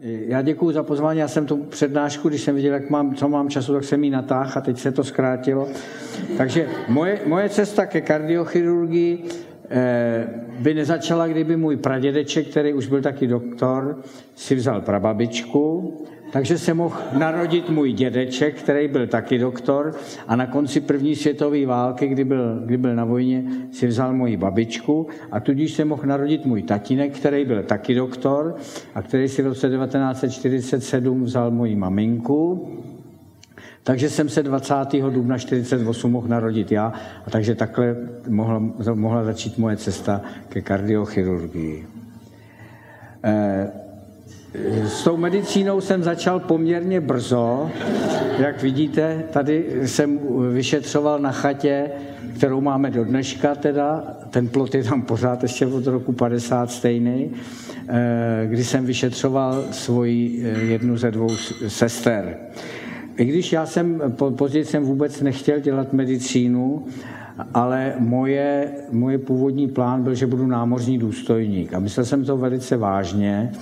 já děkuji za pozvání. Já jsem tu přednášku, když jsem viděl, jak mám, co mám času, tak jsem ji natáhl a teď se to zkrátilo. Takže moje, moje cesta ke kardiochirurgii eh, by nezačala, kdyby můj pradědeček, který už byl taky doktor, si vzal prababičku, takže se mohl narodit můj dědeček, který byl taky doktor a na konci první světové války, kdy byl, kdy byl na vojně, si vzal moji babičku a tudíž se mohl narodit můj tatínek, který byl taky doktor a který si v roce 1947 vzal moji maminku. Takže jsem se 20. dubna 48 mohl narodit já a takže takhle mohla, mohla začít moje cesta ke kardiochirurgii. Eh, s tou medicínou jsem začal poměrně brzo. Jak vidíte, tady jsem vyšetřoval na chatě, kterou máme do dneška teda, ten plot je tam pořád ještě od roku 50 stejný, eh, kdy jsem vyšetřoval svoji eh, jednu ze dvou sester. I když já jsem, později jsem vůbec nechtěl dělat medicínu, ale moje, moje původní plán byl, že budu námořní důstojník. A myslel jsem to velice vážně.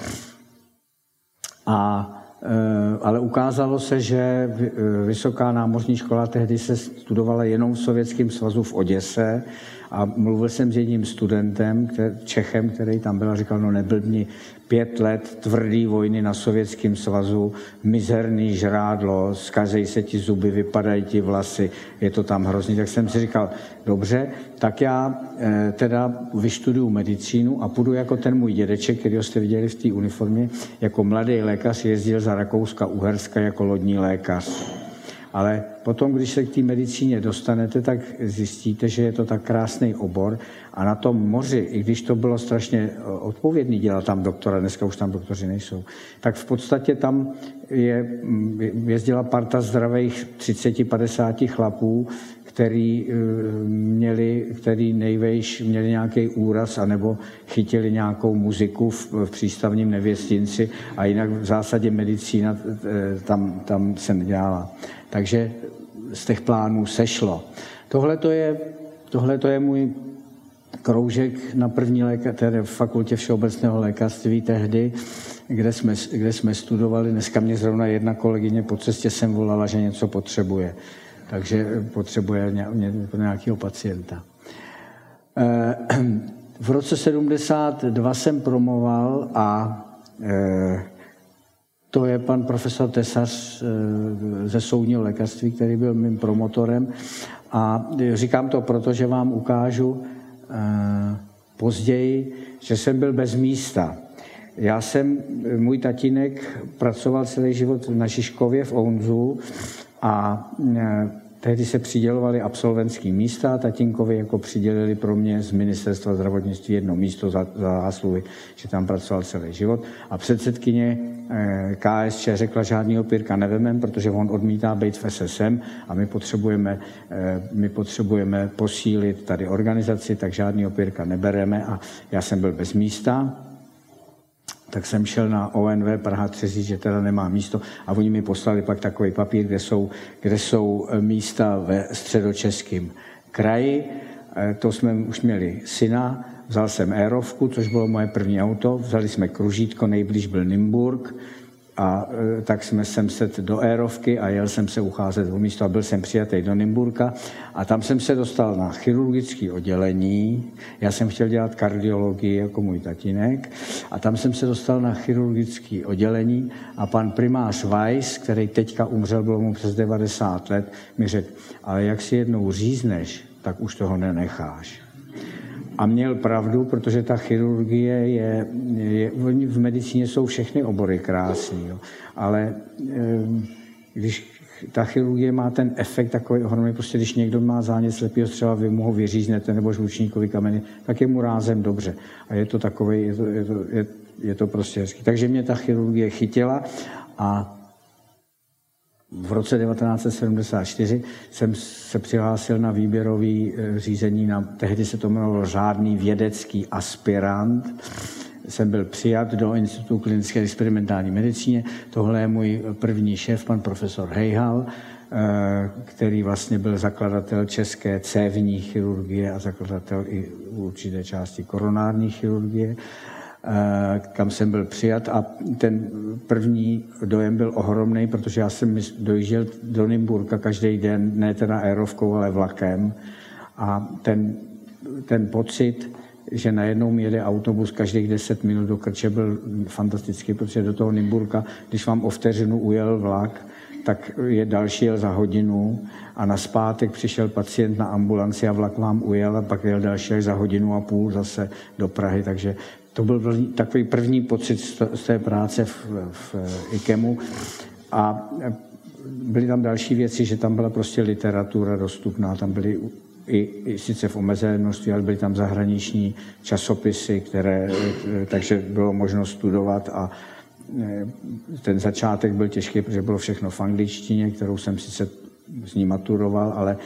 A, e, ale ukázalo se, že e, Vysoká námořní škola tehdy se studovala jenom v Sovětském svazu v Oděse a mluvil jsem s jedním studentem, Čechem, který tam byl a říkal, no neblbni, pět let tvrdý vojny na Sovětském svazu, mizerný žrádlo, zkazejí se ti zuby, vypadají ti vlasy, je to tam hrozný. Tak jsem si říkal, dobře, tak já e, teda vyštuduju medicínu a půjdu jako ten můj dědeček, který jste viděli v té uniformě, jako mladý lékař jezdil za Rakouska Uherska jako lodní lékař. Ale potom, když se k té medicíně dostanete, tak zjistíte, že je to tak krásný obor a na tom moři, i když to bylo strašně odpovědný dělat tam doktora, dneska už tam doktoři nejsou, tak v podstatě tam je, jezdila parta zdravých 30-50 chlapů, který eh, měli, který nejvejš měli nějaký úraz, anebo chytili nějakou muziku v, v přístavním nevěstinci a jinak v zásadě medicína eh, tam, tam se nedělala. Takže z těch plánů sešlo. Tohle to je, tohle to je můj kroužek na první léka, tedy v fakultě všeobecného lékařství tehdy, kde jsme, kde jsme studovali. Dneska mě zrovna jedna kolegyně po cestě jsem volala, že něco potřebuje. Takže potřebuje nějakého pacienta. Eh, v roce 72 jsem promoval a eh, to je pan profesor Tesař eh, ze soudního lékařství, který byl mým promotorem. A říkám to proto, že vám ukážu později, že jsem byl bez místa. Já jsem, můj tatínek pracoval celý život na Šiškově v Ounzu a Tehdy se přidělovali absolventský místa, tatínkovi jako přidělili pro mě z ministerstva zdravotnictví jedno místo za, za zásluhy, že tam pracoval celý život. A předsedkyně eh, KSČ řekla, žádný opírka nevemem, protože on odmítá být v SSM a my potřebujeme, eh, my potřebujeme posílit tady organizaci, tak žádný opírka nebereme a já jsem byl bez místa tak jsem šel na ONV Praha 3 říct, že teda nemá místo. A oni mi poslali pak takový papír, kde jsou, kde jsou eh, místa ve středočeském kraji. Eh, to jsme už měli syna, vzal jsem Aerovku, což bylo moje první auto, vzali jsme kružítko, nejblíž byl Nymburk, a e, tak jsme sem set do Érovky a jel jsem se ucházet o místo a byl jsem přijatý do Nymburka a tam jsem se dostal na chirurgické oddělení. Já jsem chtěl dělat kardiologii jako můj tatínek a tam jsem se dostal na chirurgické oddělení a pan primář Weiss, který teďka umřel, bylo mu přes 90 let, mi řekl, ale jak si jednou řízneš, tak už toho nenecháš. A měl pravdu, protože ta chirurgie je, je v medicíně jsou všechny obory krásné, ale když ta chirurgie má ten efekt takový ohromný, prostě když někdo má zánět slepého střeva, vy mu ho vyříznete, nebo žlučníkový kameny, tak je mu rázem dobře. A je to takový, je to, je to, je, je to prostě hezký. Takže mě ta chirurgie chytila a v roce 1974 jsem se přihlásil na výběrový eh, řízení, na, tehdy se to jmenovalo řádný vědecký aspirant. Jsem byl přijat do Institutu klinické experimentální medicíně. Tohle je můj první šéf, pan profesor Hejhal, eh, který vlastně byl zakladatel české cévní chirurgie a zakladatel i určité části koronární chirurgie. Kam jsem byl přijat a ten první dojem byl ohromný, protože já jsem dojížděl do Nymburka každý den, ne teda aerovkou, ale vlakem. A ten, ten pocit, že najednou mi jede autobus každých 10 minut do Krče byl fantastický, protože do toho Nymburka, když vám o vteřinu ujel vlak, tak je další jel za hodinu a na zpátek přišel pacient na ambulanci a vlak vám ujel a pak jel další až za hodinu a půl zase do Prahy, takže to byl takový první pocit z té práce v, v IKEMu. A byly tam další věci, že tam byla prostě literatura dostupná, tam byly i, i sice v omezené množství, ale byly tam zahraniční časopisy, které, takže bylo možno studovat a ten začátek byl těžký, protože bylo všechno v angličtině, kterou jsem sice z ní maturoval, ale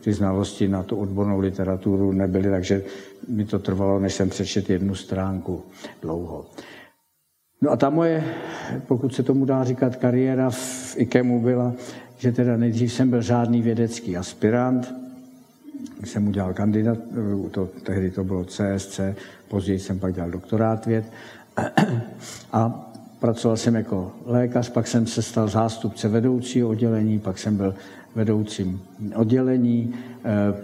ty znalosti na tu odbornou literaturu nebyly, takže mi to trvalo, než jsem přečet jednu stránku dlouho. No a ta moje, pokud se tomu dá říkat, kariéra v IKEMu byla, že teda nejdřív jsem byl žádný vědecký aspirant, jsem udělal kandidát, to, tehdy to bylo CSC, později jsem pak dělal doktorát věd a pracoval jsem jako lékař, pak jsem se stal zástupce vedoucího oddělení, pak jsem byl vedoucím oddělení. Eh,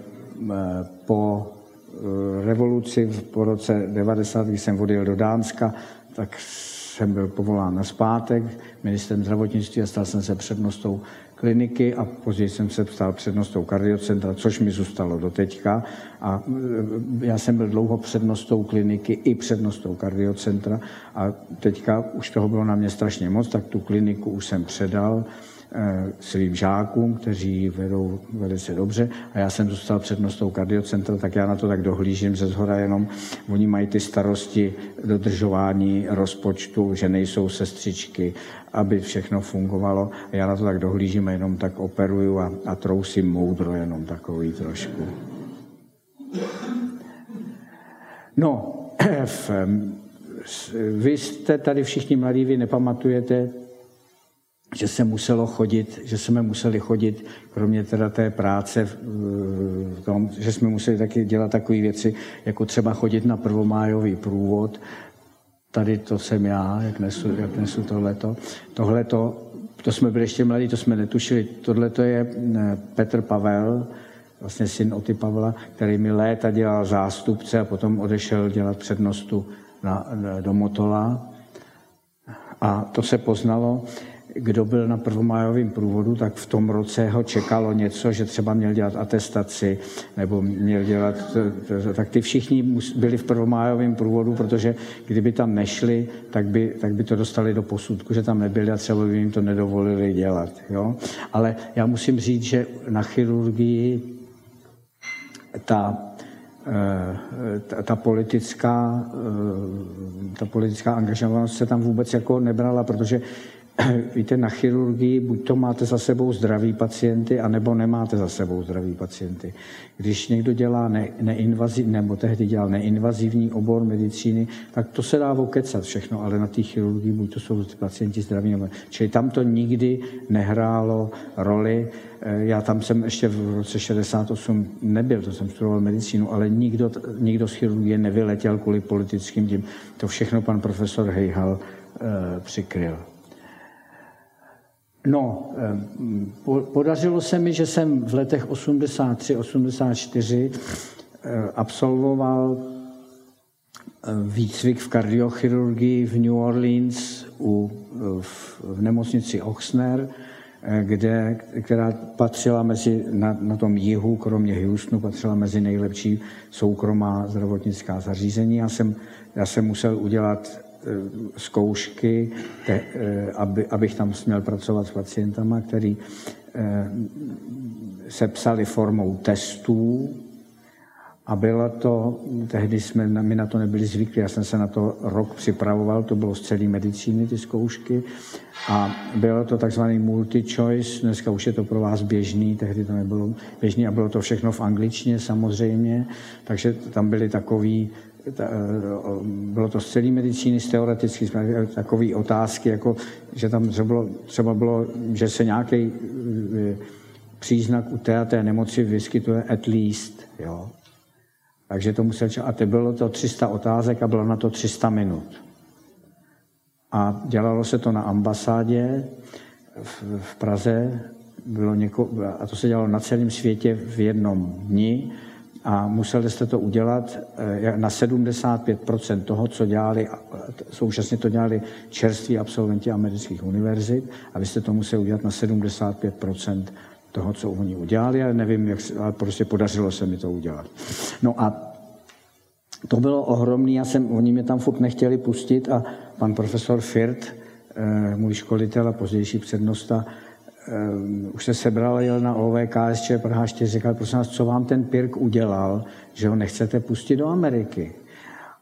eh, po eh, revoluci po roce 90, když jsem odjel do Dánska, tak jsem byl povolán na zpátek ministrem zdravotnictví a stal jsem se přednostou kliniky a později jsem se stal přednostou kardiocentra, což mi zůstalo do teďka. A já jsem byl dlouho přednostou kliniky i přednostou kardiocentra a teďka už toho bylo na mě strašně moc, tak tu kliniku už jsem předal svým žákům, kteří vedou velice dobře a já jsem zůstal přednostou kardiocentra, tak já na to tak dohlížím ze zhora jenom. Oni mají ty starosti dodržování rozpočtu, že nejsou sestřičky, aby všechno fungovalo. A já na to tak dohlížím a jenom tak operuju a, a trousím moudro jenom takový trošku. No, vy jste tady všichni mladí, vy nepamatujete že se muselo chodit, že jsme museli chodit, kromě teda té práce, v tom, že jsme museli taky dělat takové věci, jako třeba chodit na prvomájový průvod. Tady to jsem já, jak nesu, jak nesu tohleto. Tohleto, to jsme byli ještě mladí, to jsme netušili. Tohle to je eh, Petr Pavel, vlastně syn Oty Pavla, který mi léta dělal zástupce a potom odešel dělat přednostu na, do Motola. A to se poznalo kdo byl na prvomájovém průvodu, tak v tom roce ho čekalo něco, že třeba měl dělat atestaci, nebo měl dělat, tak ty všichni byli v prvomájovém průvodu, protože kdyby tam nešli, tak by, tak by to dostali do posudku, že tam nebyli a třeba by jim to nedovolili dělat. Jo? Ale já musím říct, že na chirurgii ta eh, ta, ta, politická, eh, ta politická angažovanost se tam vůbec jako nebrala, protože víte, na chirurgii buď to máte za sebou zdraví pacienty, anebo nemáte za sebou zdraví pacienty. Když někdo dělá ne, neinvazivní, nebo tehdy dělal neinvazivní obor medicíny, tak to se dá okecat všechno, ale na té chirurgii buď to jsou pacienti zdraví, nebo... Čili tam to nikdy nehrálo roli. Eh, já tam jsem ještě v roce 68 nebyl, to jsem studoval medicínu, ale nikdo, nikdo z chirurgie nevyletěl kvůli politickým tím. To všechno pan profesor Hejhal e, přikryl. No, podařilo se mi, že jsem v letech 83, 84 eh, absolvoval eh, výcvik v kardiochirurgii v New Orleans u, v, v nemocnici Ochsner, eh, kde, která patřila mezi, na, na tom jihu, kromě Houstonu, patřila mezi nejlepší soukromá zdravotnická zařízení. Já jsem, já jsem musel udělat Eh, zkoušky, te, eh, aby, abych tam směl pracovat s pacientama, který eh, se psali formou testů a bylo to, tehdy jsme, my na to nebyli zvyklí, já jsem se na to rok připravoval, to bylo z celé medicíny ty zkoušky a bylo to takzvaný multi-choice, dneska už je to pro vás běžný, tehdy to nebylo běžný a bylo to všechno v angličtině samozřejmě, takže tam byly takový ta, bylo to z celé medicíny, z teoreticky takové otázky, jako, že tam třeba bylo, třeba bylo, že se nějaký e, příznak u té a té nemoci vyskytuje at least. Jo. Takže to musel A to bylo to 300 otázek a bylo na to 300 minut. A dělalo se to na ambasádě v, v Praze, bylo něko, a to se dělalo na celém světě v jednom dni a museli jste to udělat eh, na 75% toho, co dělali, současně to dělali čerství absolventi amerických univerzit a vy jste to museli udělat na 75% toho, co oni udělali, ale nevím, jak, ale prostě podařilo se mi to udělat. No a to bylo ohromný, já jsem, oni mě tam furt nechtěli pustit a pan profesor Firt, eh, můj školitel a pozdější přednosta, um, už se sebral, jel na OVKSČ Praha 4, říkal, prosím vás, co vám ten Pirk udělal, že ho nechcete pustit do Ameriky.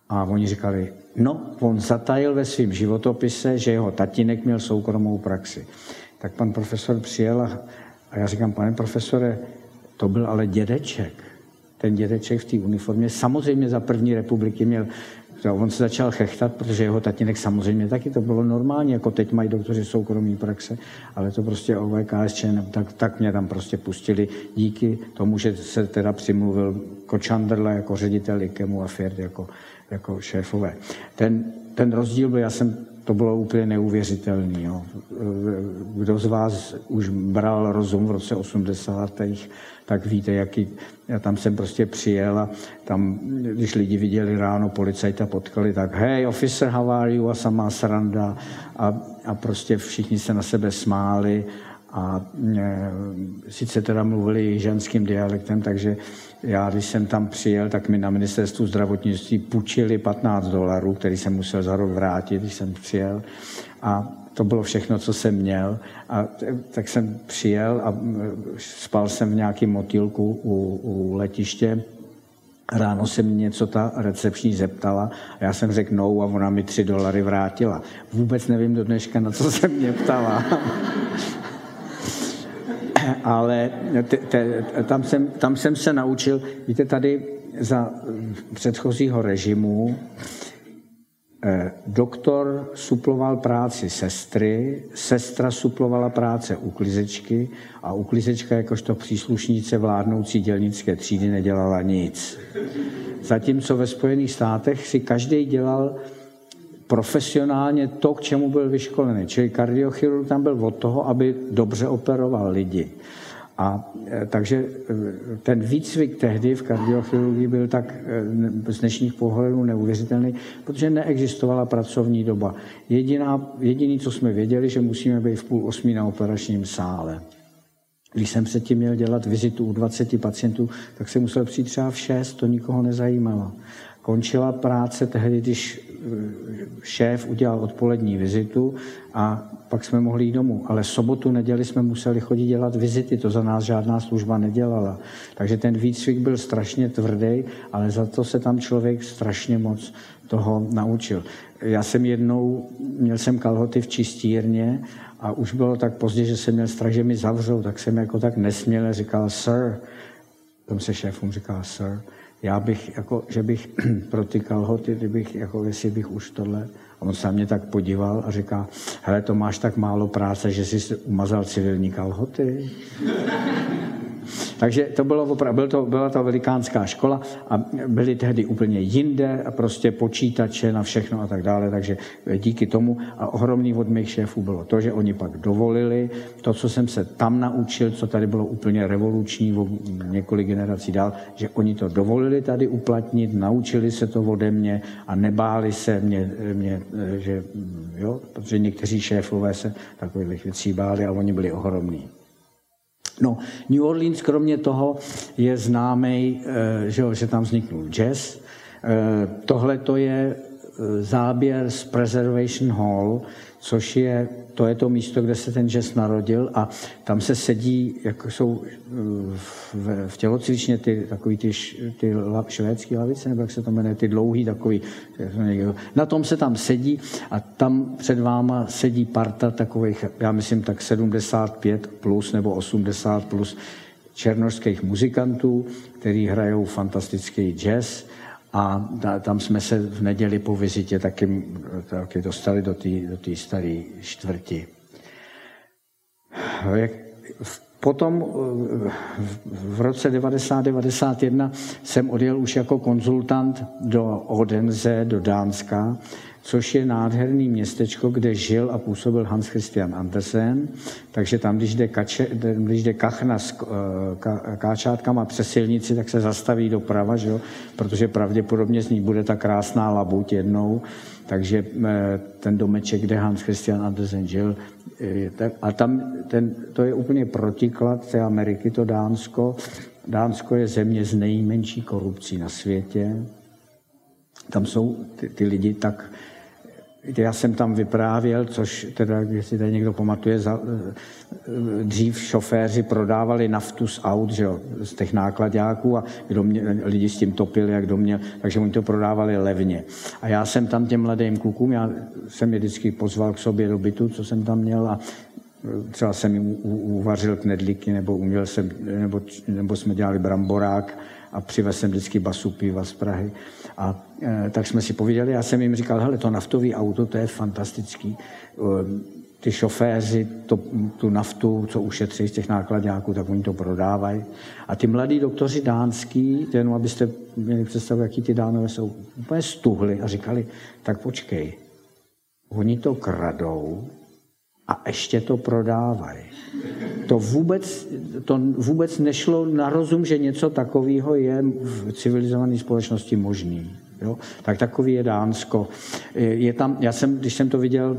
A oni říkali, no, on zatajil ve svém životopise, že jeho tatínek měl soukromou praxi. Tak pan profesor přijel a, a já říkám, pane profesore, to byl ale dědeček. Ten dědeček v té uniformě samozřejmě za první republiky měl On se začal chechtat, protože jeho tatínek samozřejmě taky to bylo normální, jako teď mají doktoři soukromí praxe, ale to prostě OVKSČ, tak, tak mě tam prostě pustili díky tomu, že se teda přimluvil Kočandrla jako ředitel IKEMu a Fiat jako, jako šéfové. Ten, ten rozdíl byl, já jsem to bylo úplně neuvěřitelný. Jo. Kdo z vás už bral rozum v roce 80 tak víte, jaký, já tam jsem prostě přijel a tam, když lidi viděli ráno policajta potkali, tak hej, officer, how are you? A samá sranda a, a prostě všichni se na sebe smáli a e, sice teda mluvili ženským dialektem, takže já, když jsem tam přijel, tak mi na ministerstvu zdravotnictví půjčili 15 dolarů, který jsem musel za rok vrátit, když jsem přijel. A to bylo všechno, co jsem měl. A tak jsem přijel a spal jsem v nějakém motýlku u, u letiště. Ráno se mi něco ta recepční zeptala a já jsem řekl no a ona mi tři dolary vrátila. Vůbec nevím do dneška, na co se mě ptala. Ale te, te, tam, jsem, tam jsem se naučil, víte, tady za předchozího režimu Eh, doktor suploval práci sestry, sestra suplovala práce uklizečky a uklizečka jakožto příslušnice vládnoucí dělnické třídy nedělala nic. Zatímco ve Spojených státech si každý dělal profesionálně to, k čemu byl vyškolený. Čili kardiochirurg tam byl od toho, aby dobře operoval lidi. A e, takže e, ten výcvik tehdy v kardiochirurgii byl tak e, z dnešních pohledů neuvěřitelný, protože neexistovala pracovní doba. Jediná, jediný, co jsme věděli, že musíme být v půl osmi na operačním sále. Když jsem se tím měl dělat vizitu u 20 pacientů, tak jsem musel přijít třeba v 6, to nikoho nezajímalo. Končila práce tehdy, když šéf udělal odpolední vizitu a pak jsme mohli jít domů. Ale sobotu, neděli jsme museli chodit dělat vizity, to za nás žádná služba nedělala. Takže ten výcvik byl strašně tvrdý, ale za to se tam člověk strašně moc toho naučil. Já jsem jednou, měl jsem kalhoty v čistírně a už bylo tak pozdě, že jsem měl strach, že mi zavřou, tak jsem jako tak nesměle říkal, sir, tam se šéfům říká, sir, já bych, jako, že bych pro ty kalhoty, kdybych, jako, jestli bych už tohle, a on se mě tak podíval a říká, hele, to máš tak málo práce, že jsi umazal civilní kalhoty. Takže to bylo opravdu, byl to, byla to velikánská škola a byly tehdy úplně jinde a prostě počítače na všechno a tak dále, takže díky tomu a ohromný od mých šéfů bylo to, že oni pak dovolili to, co jsem se tam naučil, co tady bylo úplně revoluční o několik generací dál, že oni to dovolili tady uplatnit, naučili se to ode mě a nebáli se mě, mě že, jo, protože někteří šéfové se takových věcí báli a oni byli ohromní. No, New Orleans kromě toho je známý, eh, že, že tam vzniknul jazz. Eh, tohle to je eh, záběr z Preservation Hall, což je, to je to místo, kde se ten jazz narodil a tam se sedí, jako jsou v, v tělocvičně ty, takový ty, ty švédské lavice, nebo jak se to jmenuje, ty dlouhý takový, na tom se tam sedí a tam před váma sedí parta takových, já myslím tak 75 plus nebo 80 plus černožských muzikantů, který hrajou fantastický jazz a tam jsme se v neděli po vizitě taky, taky dostali do té do staré čtvrti. Potom v roce 1991 jsem odjel už jako konzultant do Odense, do Dánska, což je nádherný městečko, kde žil a působil Hans Christian Andersen. Takže tam, když jde, kače, když jde kachna s eh, káčátkama přes silnici, tak se zastaví doprava, že jo? protože pravděpodobně z ní bude ta krásná labuť jednou. Takže eh, ten domeček, kde Hans Christian Andersen žil, a tam ten, to je úplně protiklad té Ameriky, to Dánsko. Dánsko je země s nejmenší korupcí na světě. Tam jsou ty, ty lidi tak já jsem tam vyprávěl, což teda, jestli tady někdo pamatuje, za, eh, dřív šoféři prodávali naftu z aut, že jo, z těch nákladňáků a kdo mě, lidi s tím topili, jak kdo takže oni to prodávali levně. A já jsem tam těm mladým klukům, já jsem je vždycky pozval k sobě do bytu, co jsem tam měl a eh, třeba jsem jim uvařil knedlíky, nebo uměl jsem, nebo, nebo jsme dělali bramborák a přivez jsem vždycky basu piva z Prahy. A e, tak jsme si povídali, já jsem jim říkal, hele, to naftový auto, to je fantastický. E, ty šoféři to, tu naftu, co ušetří z těch nákladňáků, tak oni to prodávají. A ty mladí doktoři dánský, jenom abyste měli představu, jaký ty dánové jsou, úplně stuhli a říkali, tak počkej, oni to kradou a ještě to prodávají. To vůbec, to vůbec nešlo na rozum, že něco takového je v civilizované společnosti možný. Jo? Tak takový je Dánsko. Je tam, já jsem, když jsem to viděl,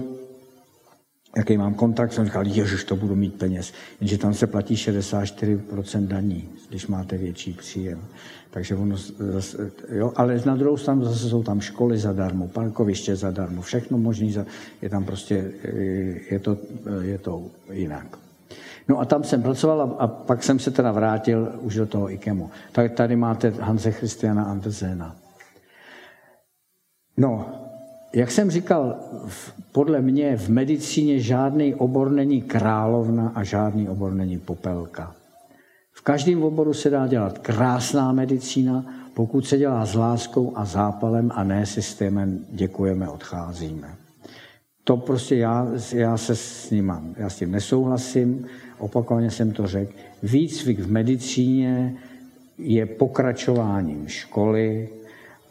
jaký mám kontrakt, jsem říkal, ježiš, to budu mít peněz. Jenže tam se platí 64% daní, když máte větší příjem. Takže ono, jo, ale na druhou stranu zase jsou tam školy zadarmo, parkoviště zadarmo, všechno možné, je tam prostě, je to, je to jinak. No a tam jsem pracoval a, a pak jsem se teda vrátil už do toho IKEMu. Tak tady máte Hanse Christiana Andersena. No, jak jsem říkal, podle mě v medicíně žádný obor není královna a žádný obor není popelka. V každém oboru se dá dělat krásná medicína, pokud se dělá s láskou a zápalem a ne systémem děkujeme, odcházíme. To prostě já, já se s ním. Já s tím nesouhlasím, opakovaně jsem to řekl. Výcvik v medicíně je pokračováním školy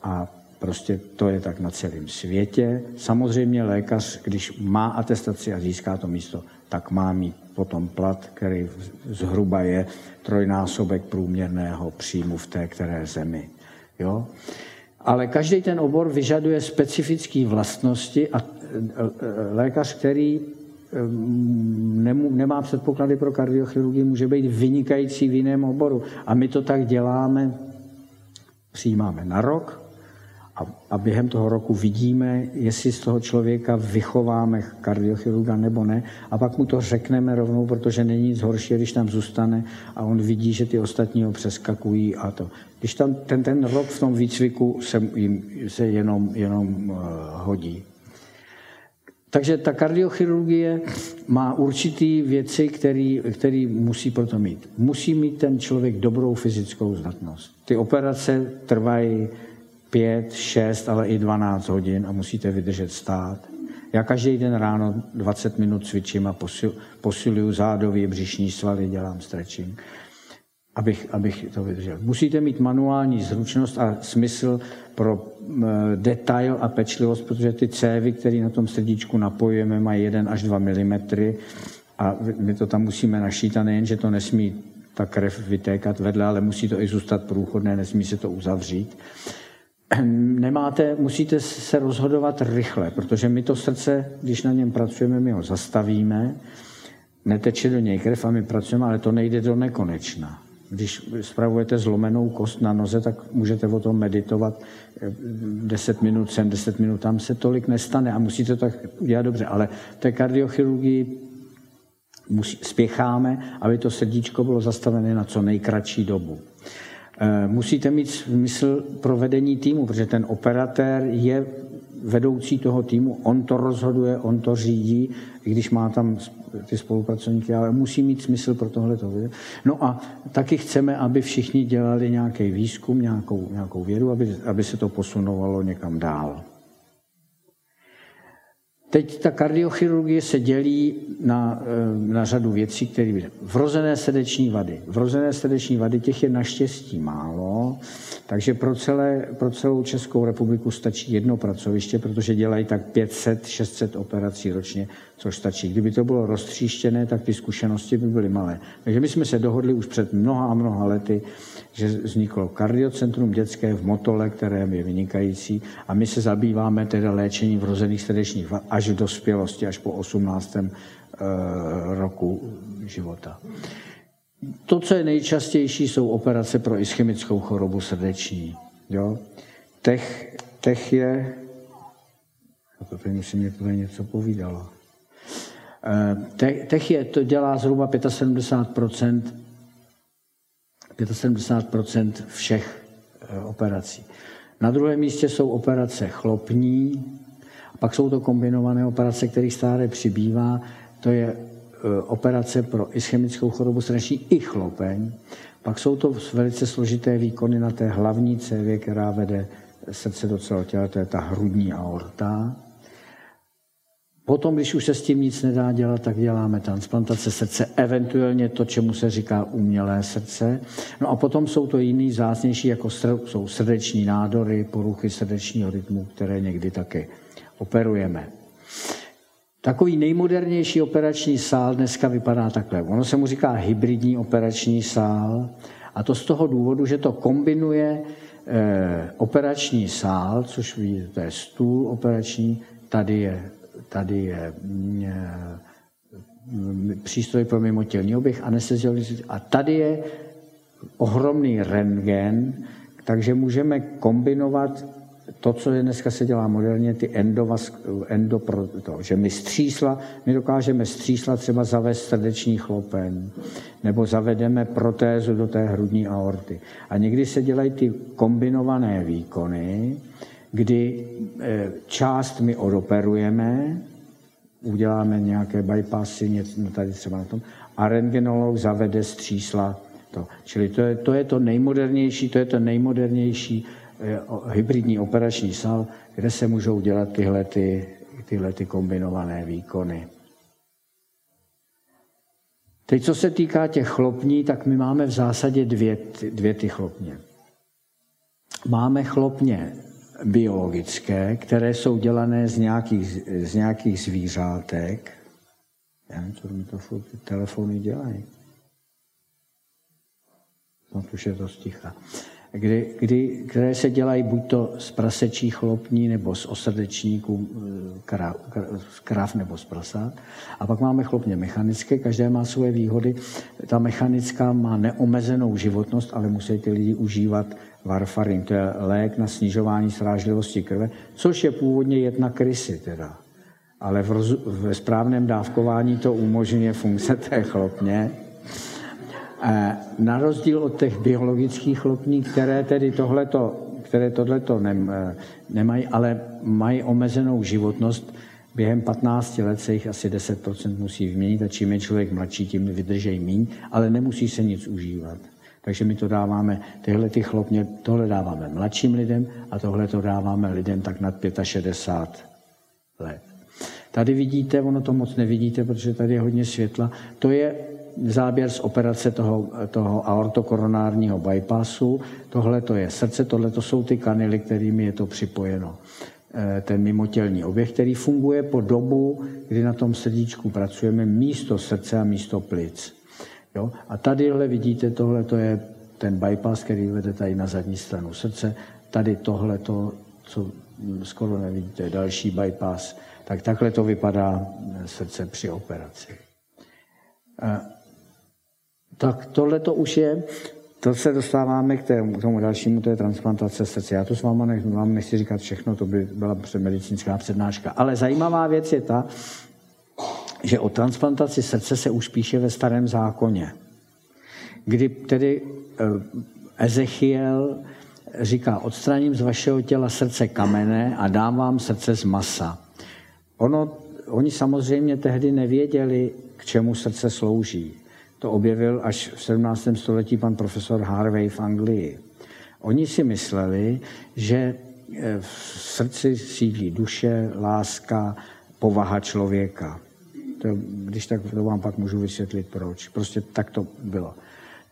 a prostě to je tak na celém světě. Samozřejmě lékař, když má atestaci a získá to místo, tak má mít potom plat, který zhruba je trojnásobek průměrného příjmu v té které zemi. Jo? Ale každý ten obor vyžaduje specifické vlastnosti a lékař, který nemá předpoklady pro kardiochirurgii, může být vynikající v jiném oboru. A my to tak děláme, přijímáme na rok a, a během toho roku vidíme, jestli z toho člověka vychováme kardiochirurga nebo ne. A pak mu to řekneme rovnou, protože není nic horší, když tam zůstane a on vidí, že ty ostatní ho přeskakují a to. Když tam ten, ten rok v tom výcviku se, jim, se jenom, jenom uh, hodí. Takže ta kardiochirurgie má určitý věci, které musí proto mít. Musí mít ten člověk dobrou fyzickou zdatnost. Ty operace trvají 5, 6, ale i 12 hodin a musíte vydržet stát. Já každý den ráno 20 minut cvičím a posil, posiluju zádový břišní svaly, dělám stretching abych, abych to vydržel. Musíte mít manuální zručnost a smysl pro detail a pečlivost, protože ty cévy, které na tom srdíčku napojujeme, mají 1 až 2 mm a my to tam musíme našít a nejen, že to nesmí ta krev vytékat vedle, ale musí to i zůstat průchodné, nesmí se to uzavřít. Nemáte, musíte se rozhodovat rychle, protože my to srdce, když na něm pracujeme, my ho zastavíme, neteče do něj krev a my pracujeme, ale to nejde do nekonečna. Když spravujete zlomenou kost na noze, tak můžete o tom meditovat 10 eh, minut sem, 10 minut tam se tolik nestane a musíte to tak udělat dobře. Ale v té kardiochirurgii musí, spěcháme, aby to srdíčko bylo zastavené na co nejkratší dobu. Eh, musíte mít smysl pro vedení týmu, protože ten operatér je vedoucí toho týmu, on to rozhoduje, on to řídí, i když má tam ty spolupracovníky, ale musí mít smysl pro tohle. No a taky chceme, aby všichni dělali nějaký výzkum, nějakou, nějakou vědu, aby, aby se to posunovalo někam dál. Teď ta kardiochirurgie se dělí na, eh, na řadu věcí, které byly. Vrozené srdeční vady. Vrozené srdeční vady těch je naštěstí málo, takže pro, celé, pro celou Českou republiku stačí jedno pracoviště, protože dělají tak 500-600 operací ročně, což stačí. Kdyby to bylo roztříštěné, tak ty zkušenosti by byly malé. Takže my jsme se dohodli už před mnoha a mnoha lety, že vzniklo kardiocentrum dětské v Motole, které je vynikající a my se zabýváme teda léčením vrozených srdečních až v dospělosti, až po 18. Eh, roku života. To, co je nejčastější, jsou operace pro ischemickou chorobu srdeční. Jo? Tech, tech je... To tady musím mě tady něco povídalo. Eh, tech je, to dělá zhruba 75 75% všech eh, operací. Na druhém místě jsou operace chlopní, a pak jsou to kombinované operace, kterých stále přibývá. To je eh, operace pro ischemickou chorobu srdeční i chlopeň. Pak jsou to velice složité výkony na té hlavní cévě, která vede srdce do celého těla, to je ta hrudní aorta. Potom, když už se s tím nic nedá dělat, tak děláme transplantace srdce, eventuálně to, čemu se říká umělé srdce. No a potom jsou to jiný zásnější, jako jsou srdeční nádory, poruchy srdečního rytmu, které někdy taky operujeme. Takový nejmodernější operační sál dneska vypadá takhle. Ono se mu říká hybridní operační sál a to z toho důvodu, že to kombinuje eh, operační sál, což vidíte, to je stůl operační, tady je tady je mm, přístroj pro mimotělní oběh, anesteziologii a tady je ohromný rentgen, takže můžeme kombinovat to, co je dneska se dělá moderně, ty endovas, endo, to, že my střísla, my dokážeme střísla třeba zavést srdeční chlopen, nebo zavedeme protézu do té hrudní aorty. A někdy se dělají ty kombinované výkony, kdy eh, část my odoperujeme, uděláme nějaké bypassy, něco no tady třeba na tom, a rentgenolog zavede střísla to. Čili to je, to je to nejmodernější, to je to nejmodernější eh, hybridní operační sál, kde se můžou dělat tyhle, ty, tyhle ty kombinované výkony. Teď, co se týká těch chlopní, tak my máme v zásadě dvě, dvě ty chlopně. Máme chlopně biologické, které jsou dělané z nějakých, z nějakých zvířátek. Já nevím, co mi to furt ty telefony dělají. No, už je to sticha. Kdy, kdy, které se dělají buď to z prasečí chlopní, nebo z osrdečníků krav, z krav nebo z prasát. A pak máme chlopně mechanické, každé má svoje výhody. Ta mechanická má neomezenou životnost, ale musí ty lidi užívat varfarin, to je lék na snižování srážlivosti krve, což je původně jedna krysy teda. Ale v roz, ve správném dávkování to umožňuje funkce té chlopně. Na rozdíl od těch biologických chlopní, které tedy tohleto, které tohleto nem, e, nemají, ale mají omezenou životnost, během 15 let se jich asi 10% musí vyměnit a čím je člověk mladší, tím vydržej míň, ale nemusí se nic užívat. Takže my to dáváme, tyhle ty chlopně, tohle dáváme mladším lidem a tohle to dáváme lidem tak nad 65 let. Tady vidíte, ono to moc nevidíte, protože tady je hodně světla, to je záběr z operace toho, toho aortokoronárního bypassu. Tohle to je srdce, tohle to jsou ty kanily, kterými je to připojeno. Eh, ten mimotělní oběh, který funguje po dobu, kdy na tom srdíčku pracujeme místo srdce a místo plic. Jo? A tadyhle vidíte, tohle to je ten bypass, který vede tady na zadní stranu srdce. Tady tohle to, co skoro nevidíte, další bypass. Tak takhle to vypadá srdce při operaci. Tak tohle to už je, to se dostáváme k tomu, k tomu dalšímu, to je transplantace srdce. Já to s váma nech, vám nechci říkat všechno, to by byla medicínská přednáška. Ale zajímavá věc je ta, že o transplantaci srdce se už píše ve starém zákoně, kdy tedy eh, Ezechiel říká, odstraním z vašeho těla srdce kamene a dám vám srdce z masa. Ono, oni samozřejmě tehdy nevěděli, k čemu srdce slouží. To objevil až v 17. století pan profesor Harvey v Anglii. Oni si mysleli, že eh, v srdci sídlí duše, láska, povaha člověka. To, když tak to vám pak můžu vysvětlit, proč. Prostě tak to bylo.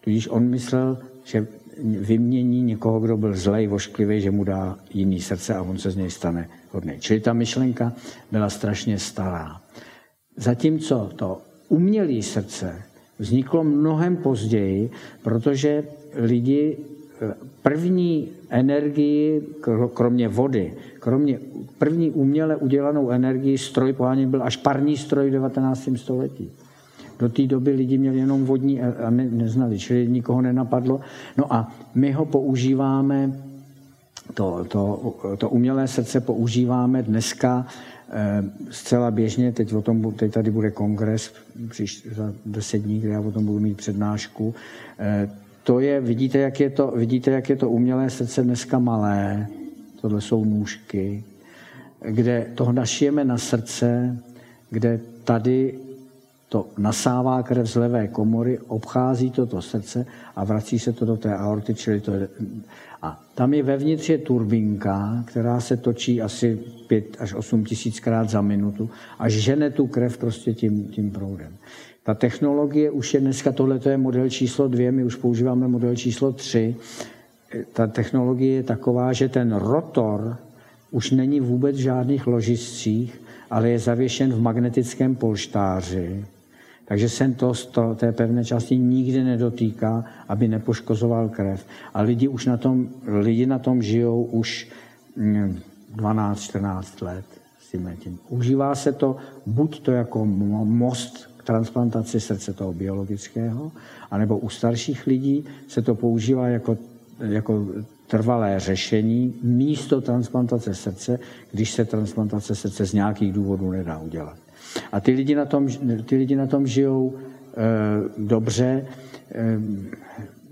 Tudíž on myslel, že vymění někoho, kdo byl zlej, vošklivý, že mu dá jiný srdce a on se z něj stane hodný. Čili ta myšlenka byla strašně stará. Zatímco to umělé srdce vzniklo mnohem později, protože lidi eh, první energii, kromě vody, kromě první uměle udělanou energii, stroj pohání byl až parní stroj v 19. století. Do té doby lidi měli jenom vodní a ne, neznali, čili nikoho nenapadlo. No a my ho používáme, to, to, to umělé srdce používáme dneska zcela běžně, teď, o tom, teď tady bude kongres příš, za deset dní, kde já o tom budu mít přednášku. Eh, to je, vidíte jak je to, vidíte, jak je to umělé srdce dneska malé, tohle jsou nůžky, kde toho našijeme na srdce, kde tady to nasává krev z levé komory, obchází toto srdce a vrací se to do té aorty, čili to a tam je vevnitř je turbinka, která se točí asi 5 až 8 tisíckrát za minutu a žene tu krev prostě tím, tím proudem. Ta technologie už je dneska, tohle je model číslo dvě, my už používáme model číslo tři. Ta technologie je taková, že ten rotor už není vůbec v žádných ložiscích, ale je zavěšen v magnetickém polštáři takže se to to, té pevné části nikdy nedotýká, aby nepoškozoval krev. A lidi už na tom, lidi na tom žijou už 12-14 mm, let s tím letím. Užívá se to buď to jako most k transplantaci srdce toho biologického, anebo u starších lidí se to používá jako, jako trvalé řešení místo transplantace srdce, když se transplantace srdce z nějakých důvodů nedá udělat. A ty lidi na tom, ty lidi na tom žijou e, dobře. E,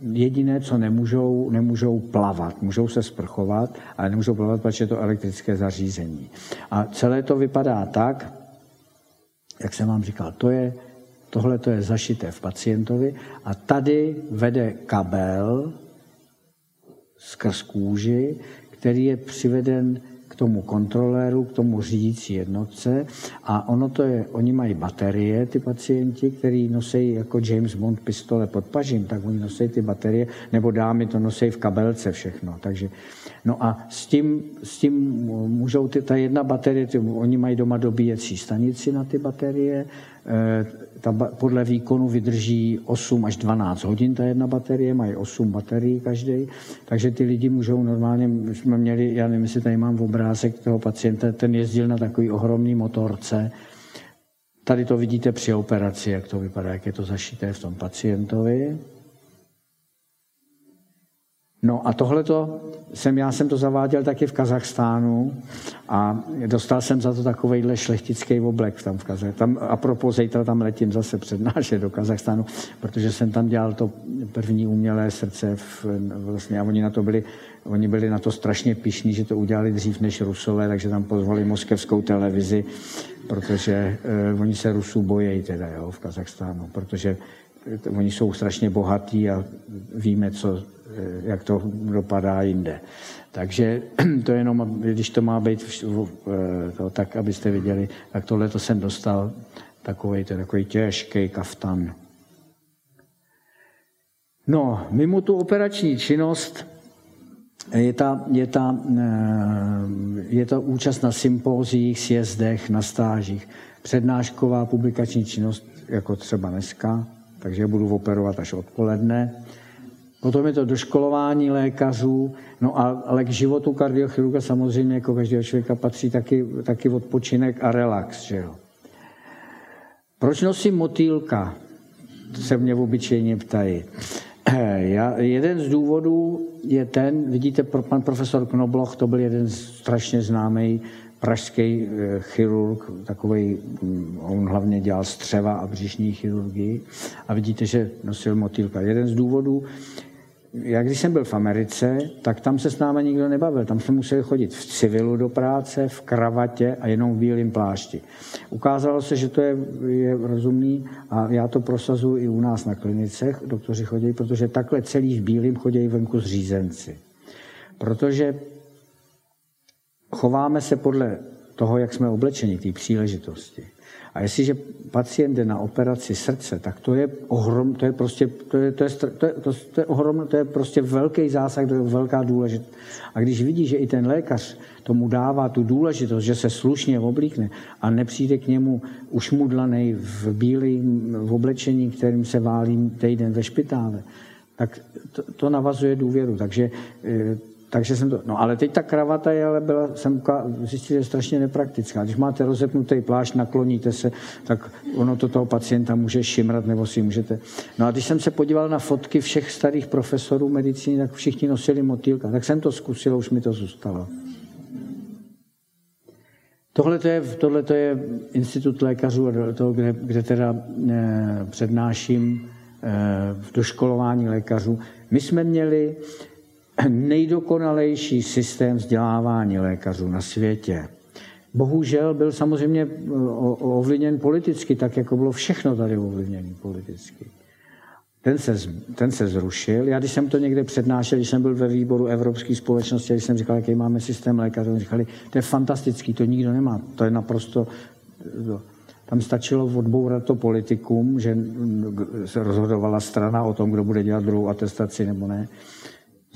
jediné, co nemůžou, nemůžou plavat. Můžou se sprchovat, ale nemůžou plavat, protože je to elektrické zařízení. A celé to vypadá tak, jak jsem vám říkal, to je, tohle to je zašité v pacientovi a tady vede kabel skrz kůži, který je přiveden tomu kontroléru, k tomu řídící jednotce a ono to je, oni mají baterie, ty pacienti, který nosí jako James Bond pistole pod pažím, tak oni nosí ty baterie, nebo dámy to nosí v kabelce všechno. Takže, no a s tím, s tím můžou ty, ta jedna baterie, ty, oni mají doma dobíjecí stanici na ty baterie, ta podle výkonu vydrží 8 až 12 hodin ta jedna baterie, mají 8 baterií každý, takže ty lidi můžou normálně, jsme měli, já nevím, jestli tady mám v obrázek toho pacienta, ten jezdil na takový ohromný motorce, Tady to vidíte při operaci, jak to vypadá, jak je to zašité v tom pacientovi. No a tohleto jsem, já jsem to zaváděl taky v Kazachstánu a dostal jsem za to takovejhle šlechtický oblek tam v Kazachstánu. a propos zítra tam letím zase přednášet do Kazachstánu, protože jsem tam dělal to první umělé srdce v, vlastně a oni na to byli, oni byli na to strašně pišní, že to udělali dřív než Rusové, takže tam pozvali moskevskou televizi, protože eh, oni se Rusů bojejí teda jo, v Kazachstánu, protože oni jsou strašně bohatí a víme, co Eh, jak to dopadá jinde. Takže to je jenom, když to má být eh, to, tak, abyste viděli, tak tohle to jsem dostal takový, takový těžký kaftan. No, mimo tu operační činnost je ta, je ta, eh, je ta účast na sympóziích, sjezdech, na stážích, přednášková publikační činnost, jako třeba dneska, takže budu operovat až odpoledne. Potom je to doškolování lékařů, no a, ale k životu kardiochirurga samozřejmě jako každého člověka patří taky, taky odpočinek a relax. Že jo. Proč nosím motýlka? Se mě obyčejně ptají. Já, jeden z důvodů je ten, vidíte, pan profesor Knobloch, to byl jeden strašně známý pražský eh, chirurg, takový, mm, on hlavně dělal střeva a břišní chirurgii a vidíte, že nosil motýlka. Jeden z důvodů já když jsem byl v Americe, tak tam se s námi nikdo nebavil. Tam jsme museli chodit v civilu do práce, v kravatě a jenom v bílém plášti. Ukázalo se, že to je, je rozumný a já to prosazuji i u nás na klinicech. Doktoři chodí, protože takhle celý v bílém chodí venku zřízenci. Protože chováme se podle toho, jak jsme oblečeni, té příležitosti. A jestliže pacient jde na operaci srdce, tak to je ohrom, to je prostě, to je, to je, to je, to to je ohrom, to je prostě velký zásah, to je velká důležitost. A když vidí, že i ten lékař tomu dává tu důležitost, že se slušně oblíkne a nepřijde k němu ušmudlaný v bílém v oblečení, kterým se válí týden ve špitále, tak to, to navazuje důvěru. Takže eh, takže jsem to, no ale teď ta kravata je, ale byla, jsem zjistil, že je strašně nepraktická. Když máte rozepnutý plášť, nakloníte se, tak ono to toho pacienta může šimrat, nebo si můžete. No a když jsem se podíval na fotky všech starých profesorů medicíny, tak všichni nosili motýlka. Tak jsem to zkusil, už mi to zůstalo. Tohle je, tohle je institut lékařů, to, kde, kde teda eh, přednáším eh, doškolování lékařů. My jsme měli nejdokonalejší systém vzdělávání lékařů na světě. Bohužel byl samozřejmě eh, ovlivněn politicky, tak jako bylo všechno tady ovlivněné politicky. Ten se, ten se zrušil. Já když jsem to někde přednášel, když jsem byl ve výboru Evropské společnosti, když jsem říkal, jaký máme systém lékařů, říkali, to je fantastický, to nikdo nemá. To je naprosto... Tam stačilo odbourat to politikum, že se rozhodovala strana o tom, kdo bude dělat druhou atestaci nebo ne.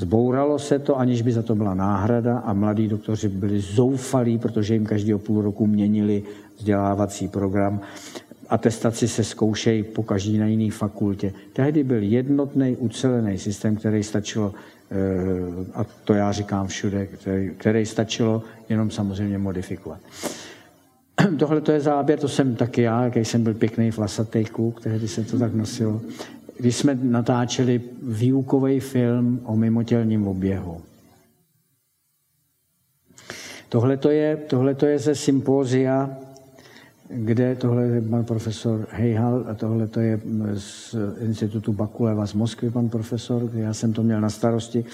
Zbouralo se to, aniž by za to byla náhrada a mladí doktoři byli zoufalí, protože jim každý půl roku měnili vzdělávací program. Atestaci se zkoušejí po každý na jiné fakultě. Tehdy byl jednotný, ucelený systém, který stačilo, eh, a to já říkám všude, který, který stačilo jenom samozřejmě modifikovat. Tohle to je záběr, to jsem taky já, jaký jsem byl pěkný vlasatý kluk, tehdy se to tak nosilo když jsme natáčeli výukový film o mimotělním oběhu. Tohle je, tohleto je ze sympózia, kde tohle je pan profesor Hejhal a tohle je z institutu Bakuleva z Moskvy pan profesor, kde já jsem to měl na starosti.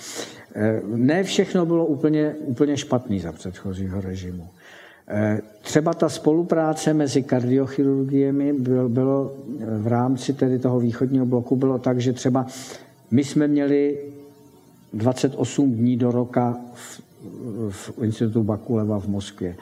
Eh, ne všechno bylo úplně, úplně špatný za předchozího režimu. Třeba ta spolupráce mezi kardiochirurgiemi bylo, bylo v rámci tedy toho východního bloku bylo tak, že třeba my jsme měli 28 dní do roka v, v institutu Bakuleva v Moskvě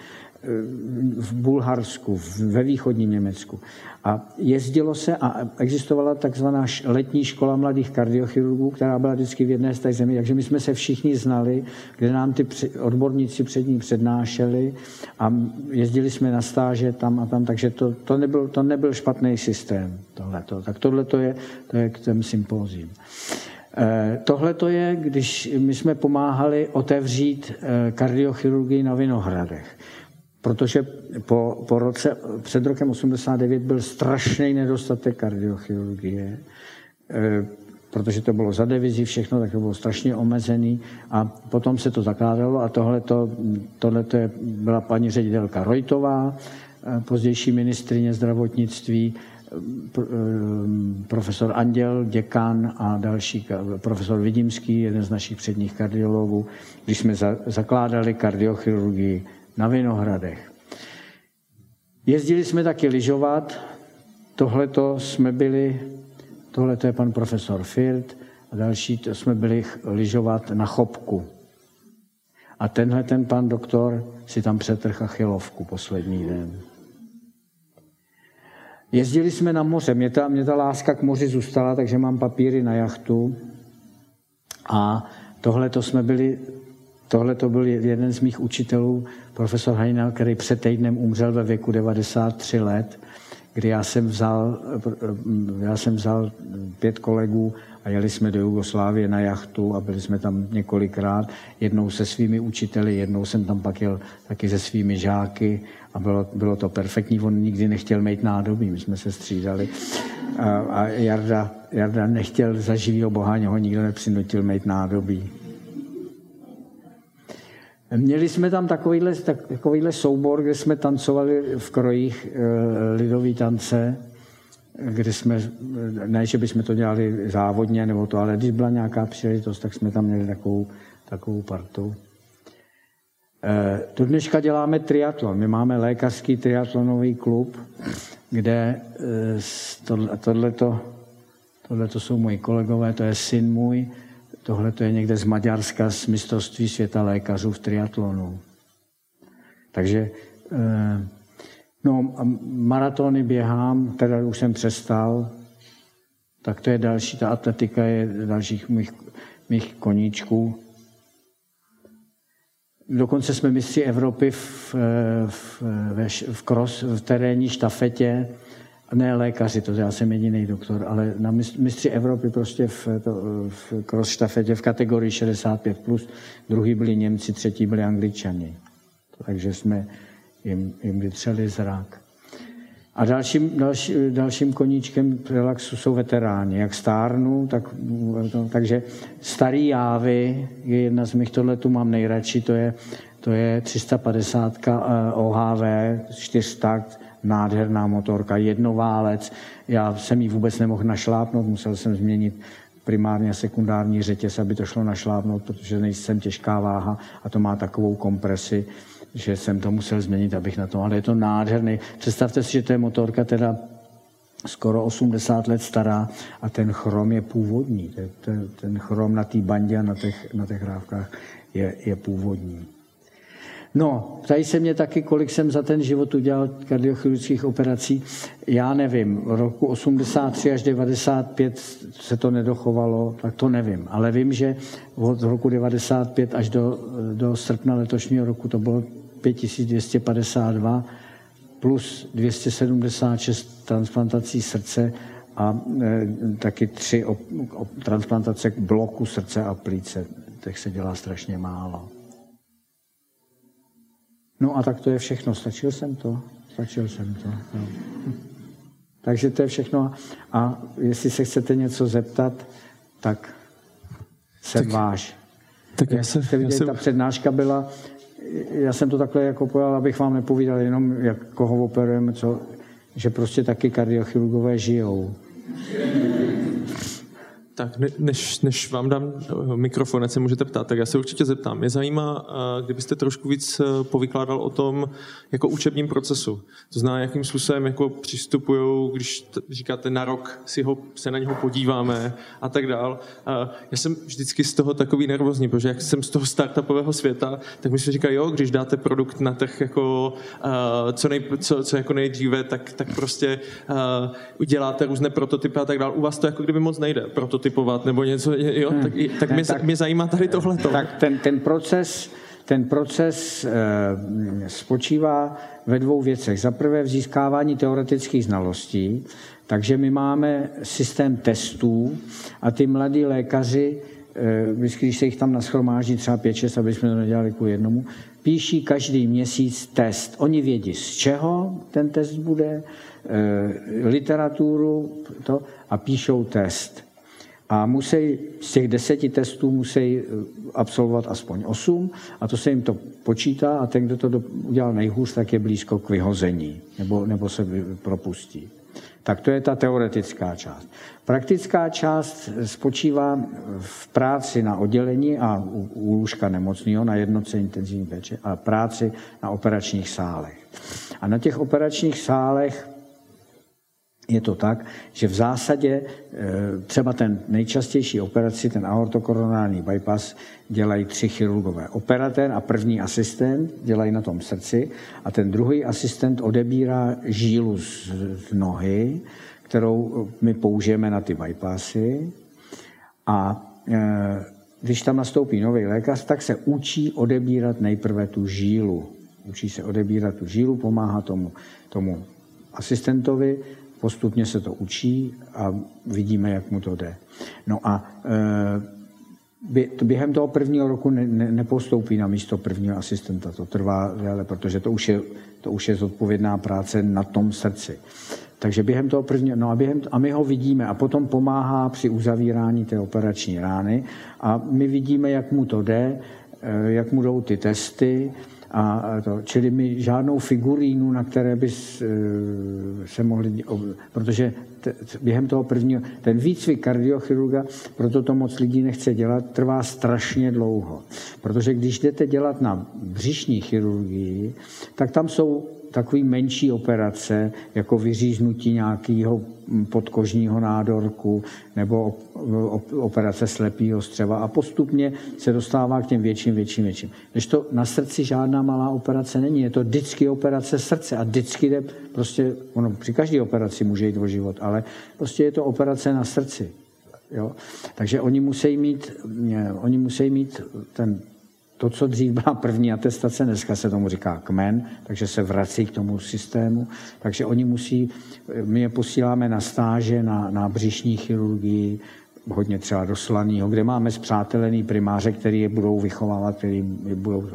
v Bulharsku, ve východním Německu. A jezdilo se a existovala takzvaná letní škola mladých kardiochirurgů, která byla vždycky v jedné z těch zemí, takže my jsme se všichni znali, kde nám ty odborníci před ní přednášeli a jezdili jsme na stáže tam a tam, takže to, to, nebyl, to nebyl špatný systém. Tohleto. Tak tohle to je, to je k těm sympózím. Eh, tohle to je, když my jsme pomáhali otevřít eh, kardiochirurgii na Vinohradech protože po, po roce, před rokem 89 byl strašný nedostatek kardiochirurgie, eh, protože to bylo za divizi všechno, tak to bylo strašně omezený a potom se to zakládalo a tohleto, tohleto je, byla paní ředitelka Rojtová, eh, pozdější ministrině zdravotnictví, eh, profesor Anděl, děkan a další, profesor Vidimský, jeden z našich předních kardiologů, když jsme zakládali kardiochirurgii na Vinohradech. Jezdili jsme taky lyžovat, tohleto jsme byli, tohleto je pan profesor Firt a další, to jsme byli lyžovat na Chopku. A tenhle ten pan doktor si tam přetrh achilovku poslední den. Jezdili jsme na moře, mě ta, mě ta láska k moři zůstala, takže mám papíry na jachtu. A tohle to jsme byli Tohle to byl jeden z mých učitelů, profesor Hajnal, který před týdnem umřel ve věku 93 let, kdy já jsem vzal, já jsem vzal pět kolegů a jeli jsme do Jugoslávie na jachtu a byli jsme tam několikrát, jednou se svými učiteli, jednou jsem tam pak jel taky se svými žáky a bylo, bylo to perfektní. On nikdy nechtěl mít nádobí, my jsme se střídali. A, a Jarda, Jarda nechtěl za živýho boha, ho nikdo nepřinutil mít nádobí. Měli jsme tam takovýhle, takovýhle soubor, kde jsme tancovali v krojích e, lidový tance, kde jsme, ne, že bychom to dělali závodně nebo to, ale když byla nějaká příležitost, tak jsme tam měli takovou, takovou partu. Tu dneška děláme triatlon. My máme lékařský triatlonový klub, kde e, tohleto, tohleto jsou moji kolegové, to je syn můj, Tohle to je někde z Maďarska z mistrovství světa lékařů v triatlonu. Takže No, maratony běhám, teda už jsem přestal, tak to je další, ta atletika je dalších mých, mých koníčků. Dokonce jsme mistři Evropy v, v, v, v, cross, v terénní štafetě, ne lékaři, to já jsem jediný doktor, ale na mistři Evropy prostě v, to, v cross štafetě v kategorii 65+, plus, druhý byli Němci, třetí byli Angličani. Takže jsme jim, jim vytřeli zrak. A dalším, další, dalším koníčkem relaxu jsou veteráni. Jak stárnu, tak, to, takže starý jávy je jedna z mých, tohle tu mám nejradši, to je, to je 350 OHV, čtyřtakt, nádherná motorka, jednoválec. Já jsem ji vůbec nemohl našlápnout, musel jsem změnit primárně a sekundární řetěz, aby to šlo našlápnout, protože nejsem těžká váha a to má takovou kompresi, že jsem to musel změnit, abych na to, ale je to nádherný. Představte si, že to je motorka teda skoro 80 let stará a ten chrom je původní. Ten, ten chrom na té bandě a na těch, na těch hrávkách je, je původní. No, ptají se mě taky, kolik jsem za ten život udělal kardiochirurgických operací. Já nevím, v roku 83 až 95 se to nedochovalo, tak to nevím. Ale vím, že od roku 95 až do, do srpna letošního roku to bylo 5252 plus 276 transplantací srdce a e, taky tři op, op, transplantace bloku srdce a plíce. Těch se dělá strašně málo. No a tak to je všechno. Stačil jsem to? Stačil jsem to. No. Takže to je všechno. A jestli se chcete něco zeptat, tak jsem tak, váš. Tak já se, já se... Ta přednáška byla já jsem to takhle jako pojal, abych vám nepovídal jenom, jak koho operujeme, co, že prostě taky kardiochirurgové žijou. Tak než, než vám dám eh, mikrofon, ať se můžete ptát, tak já se určitě zeptám. Mě zajímá, eh, kdybyste trošku víc eh, povykládal o tom jako učebním procesu. To znamená, jakým způsobem jako přistupují, když říkáte na rok si ho, se na něho podíváme a tak dál. Já jsem vždycky z toho takový nervózní, protože jak jsem z toho startupového světa, tak mi se říká, jo, když dáte produkt na trh jako co, nej, co, co jako nejdříve, tak, tak prostě uděláte různé prototypy a tak dál. U vás to jako kdyby moc nejde. Prototyp prototypovat nebo něco, jo, hmm. tak, tak, mě, tak mě zajímá tady tohle. Tak ten, ten proces, ten proces e, spočívá ve dvou věcech. Za prvé v získávání teoretických znalostí, takže my máme systém testů a ty mladí lékaři, e, když se jich tam naschromáždí třeba 5-6, aby jsme to nedělali ku jednomu, píší každý měsíc test. Oni vědí, z čeho ten test bude, e, literaturu to, a píšou test. A musí, z těch deseti testů musí eh, absolvovat aspoň osm a to se jim to počítá a ten, kdo to udělal nejhůř, tak je blízko k vyhození nebo, nebo se propustí. Tak to je ta teoretická část. Praktická část spočívá v práci na oddělení a u, lůžka nemocného na jednotce intenzivní péče a práci na operačních sálech. A na těch operačních sálech je to tak, že v zásadě eh, třeba ten nejčastější operaci, ten aortokoronální bypass, dělají tři chirurgové. Operatér a první asistent dělají na tom srdci a ten druhý asistent odebírá žílu z, nohy, kterou my použijeme na ty bypassy a e, když tam nastoupí nový lékař, tak se učí odebírat nejprve tu žílu. Učí se odebírat tu žílu, pomáhá tomu, tomu asistentovi postupně se to učí a vidíme, jak mu to jde. No a e, během toho prvního roku ne, ne, nepostoupí na místo prvního asistenta. To trvá déle, protože to už, je, to už je zodpovědná práce na tom srdci. Takže během toho prvního, no a, během, a my ho vidíme a potom pomáhá při uzavírání té operační rány a my vidíme, jak mu to jde, e, jak mu jdou ty testy, a to, čili my žádnou figurínu, na které by eh, se mohli, protože během toho prvního, ten výcvik kardiochirurga, proto to moc lidí nechce dělat, trvá strašně dlouho. Protože když jdete dělat na břišní chirurgii, tak tam jsou takový menší operace, jako vyříznutí nějakého podkožního nádorku nebo operace slepého střeva a postupně se dostává k těm větším, větším, větším. Když to na srdci žádná malá operace není, je to vždycky operace srdce a vždycky jde prostě, ono při každé operaci může jít o život, ale prostě je to operace na srdci. Jo? Takže oni musí mít, oni musí mít ten to, co dřív byla první atestace, dneska se tomu říká kmen, takže se vrací k tomu systému. Takže oni musí, my je posíláme na stáže, na, na břišní chirurgii, hodně třeba do Slaného, kde máme zpřátelený primáře, který je budou vychovávat, který je budou...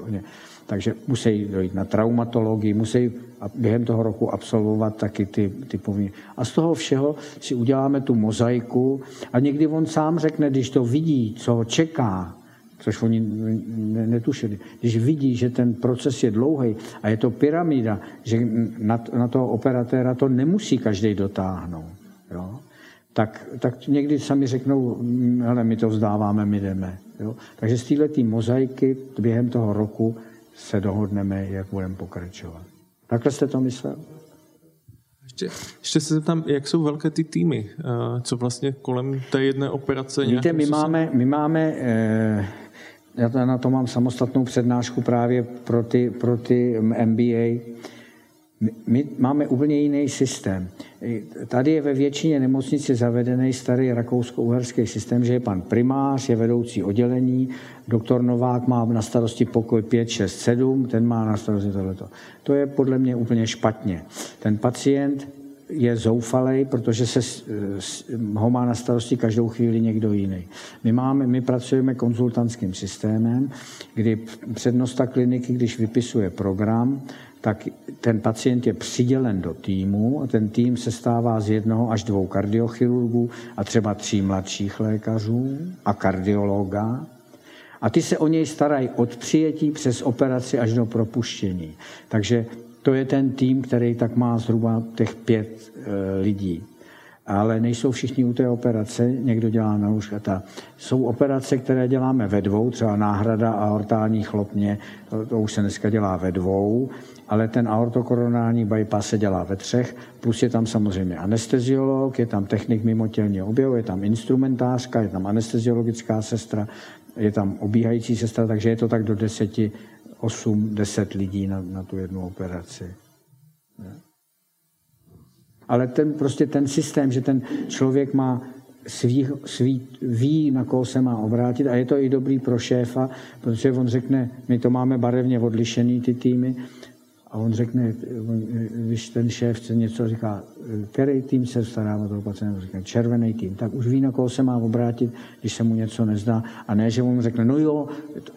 Takže musí dojít na traumatologii, musí během toho roku absolvovat taky ty, ty povinné. A z toho všeho si uděláme tu mozaiku a někdy on sám řekne, když to vidí, co čeká, což oni netušili. Když vidí, že ten proces je dlouhý a je to pyramida, že na, na toho operatéra to nemusí každý dotáhnout, jo? Tak, tak někdy sami řeknou, hele, my to vzdáváme, my jdeme. Jo? Takže z této mozaiky během toho roku se dohodneme, jak budeme pokračovat. Takhle jste to myslel? Ještě, ještě se zeptám, jak jsou velké ty týmy? Eh, co vlastně kolem té jedné operace? Víte, my máme, my máme já na to mám samostatnou přednášku právě pro ty, pro ty MBA. My, máme úplně jiný systém. Tady je ve většině nemocnici zavedený starý rakousko-uherský systém, že je pan primář, je vedoucí oddělení, doktor Novák má na starosti pokoj 5, 6, 7, ten má na starosti tohleto. To je podle mě úplně špatně. Ten pacient je zoufalý, protože se ho má na starosti každou chvíli někdo jiný. My, máme, my pracujeme konzultantským systémem, kdy přednosta kliniky, když vypisuje program, tak ten pacient je přidělen do týmu a ten tým se stává z jednoho až dvou kardiochirurgů a třeba tří mladších lékařů a kardiologa. A ty se o něj starají od přijetí přes operaci až do propuštění. Takže to je ten tým, který tak má zhruba těch pět e, lidí. Ale nejsou všichni u té operace, někdo dělá na lůžkata. Jsou operace, které děláme ve dvou, třeba náhrada aortální chlopně, to, to už se dneska dělá ve dvou, ale ten aortokoronální bypass se dělá ve třech, plus je tam samozřejmě anesteziolog, je tam technik mimotělního objevu, je tam instrumentářka, je tam anesteziologická sestra, je tam obíhající sestra, takže je to tak do deseti 8-10 lidí na, na tu jednu operaci. Ale ten, prostě ten systém, že ten člověk má svý, svý, ví, na koho se má obrátit a je to i dobrý pro šéfa, protože on řekne, my to máme barevně odlišený ty týmy, a on řekne, když ten šéf chce něco říká, který tým se stará o toho pacienta, říká červený tým, tak už ví, na koho se má obrátit, když se mu něco nezdá. A ne, že on řekne, no jo,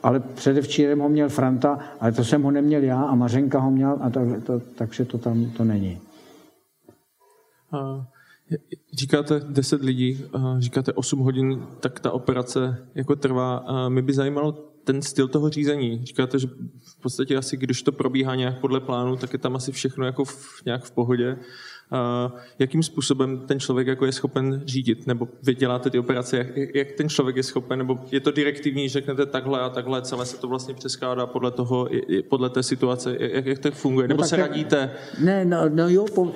ale předevčírem ho měl Franta, ale to jsem ho neměl já a Mařenka ho měl, a tak, to, takže to tam to není. A říkáte 10 lidí, říkáte 8 hodin, tak ta operace jako trvá. A mě by zajímalo, ten styl toho řízení. Říkáte, že v podstatě asi, když to probíhá nějak podle plánu, tak je tam asi všechno jako v, nějak v pohodě. A jakým způsobem ten člověk jako je schopen řídit? Nebo vy děláte ty operace, jak, jak ten člověk je schopen? Nebo je to direktivní, řeknete takhle a takhle, celé se to vlastně přeskládá podle toho, podle té situace? Jak, jak to funguje? Nebo no, se radíte? Ne, no, no jo, po,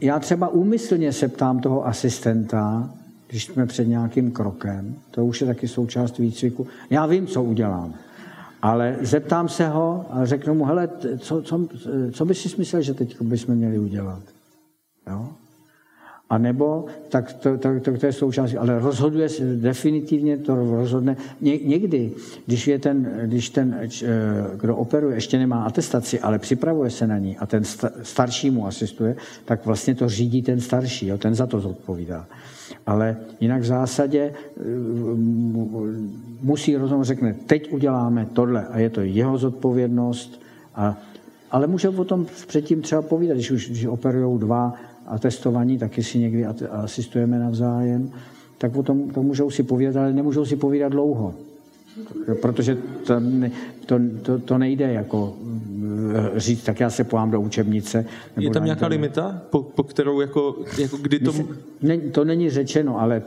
já třeba úmyslně se ptám toho asistenta, když jsme před nějakým krokem, to už je taky součást výcviku, já vím, co udělám. Ale zeptám se ho a řeknu mu, hele, co, co, co bys si myslel, že teď bychom měli udělat? Jo? A nebo, tak to, to, to, to je součást, ale rozhoduje se, definitivně to rozhodne. Ně, někdy, když, je ten, když ten, eh, kdo operuje, ještě nemá atestaci, ale připravuje se na ní a ten starší mu asistuje, tak vlastně to řídí ten starší, jo, ten za to zodpovídá. Ale jinak v zásadě eh, musí rozhodnout, řekne, teď uděláme tohle a je to jeho zodpovědnost. A, ale může o tom předtím třeba povídat, když už když operují dva a testovaní, taky si někdy asistujeme navzájem, tak o tom to můžou si povídat, ale nemůžou si povídat dlouho. Protože to, to, to, to nejde jako eh, říct, tak já se pojám do učebnice. Je tam nějaká to... limita, po, po kterou jako, jako kdy to... Ne, to není řečeno, ale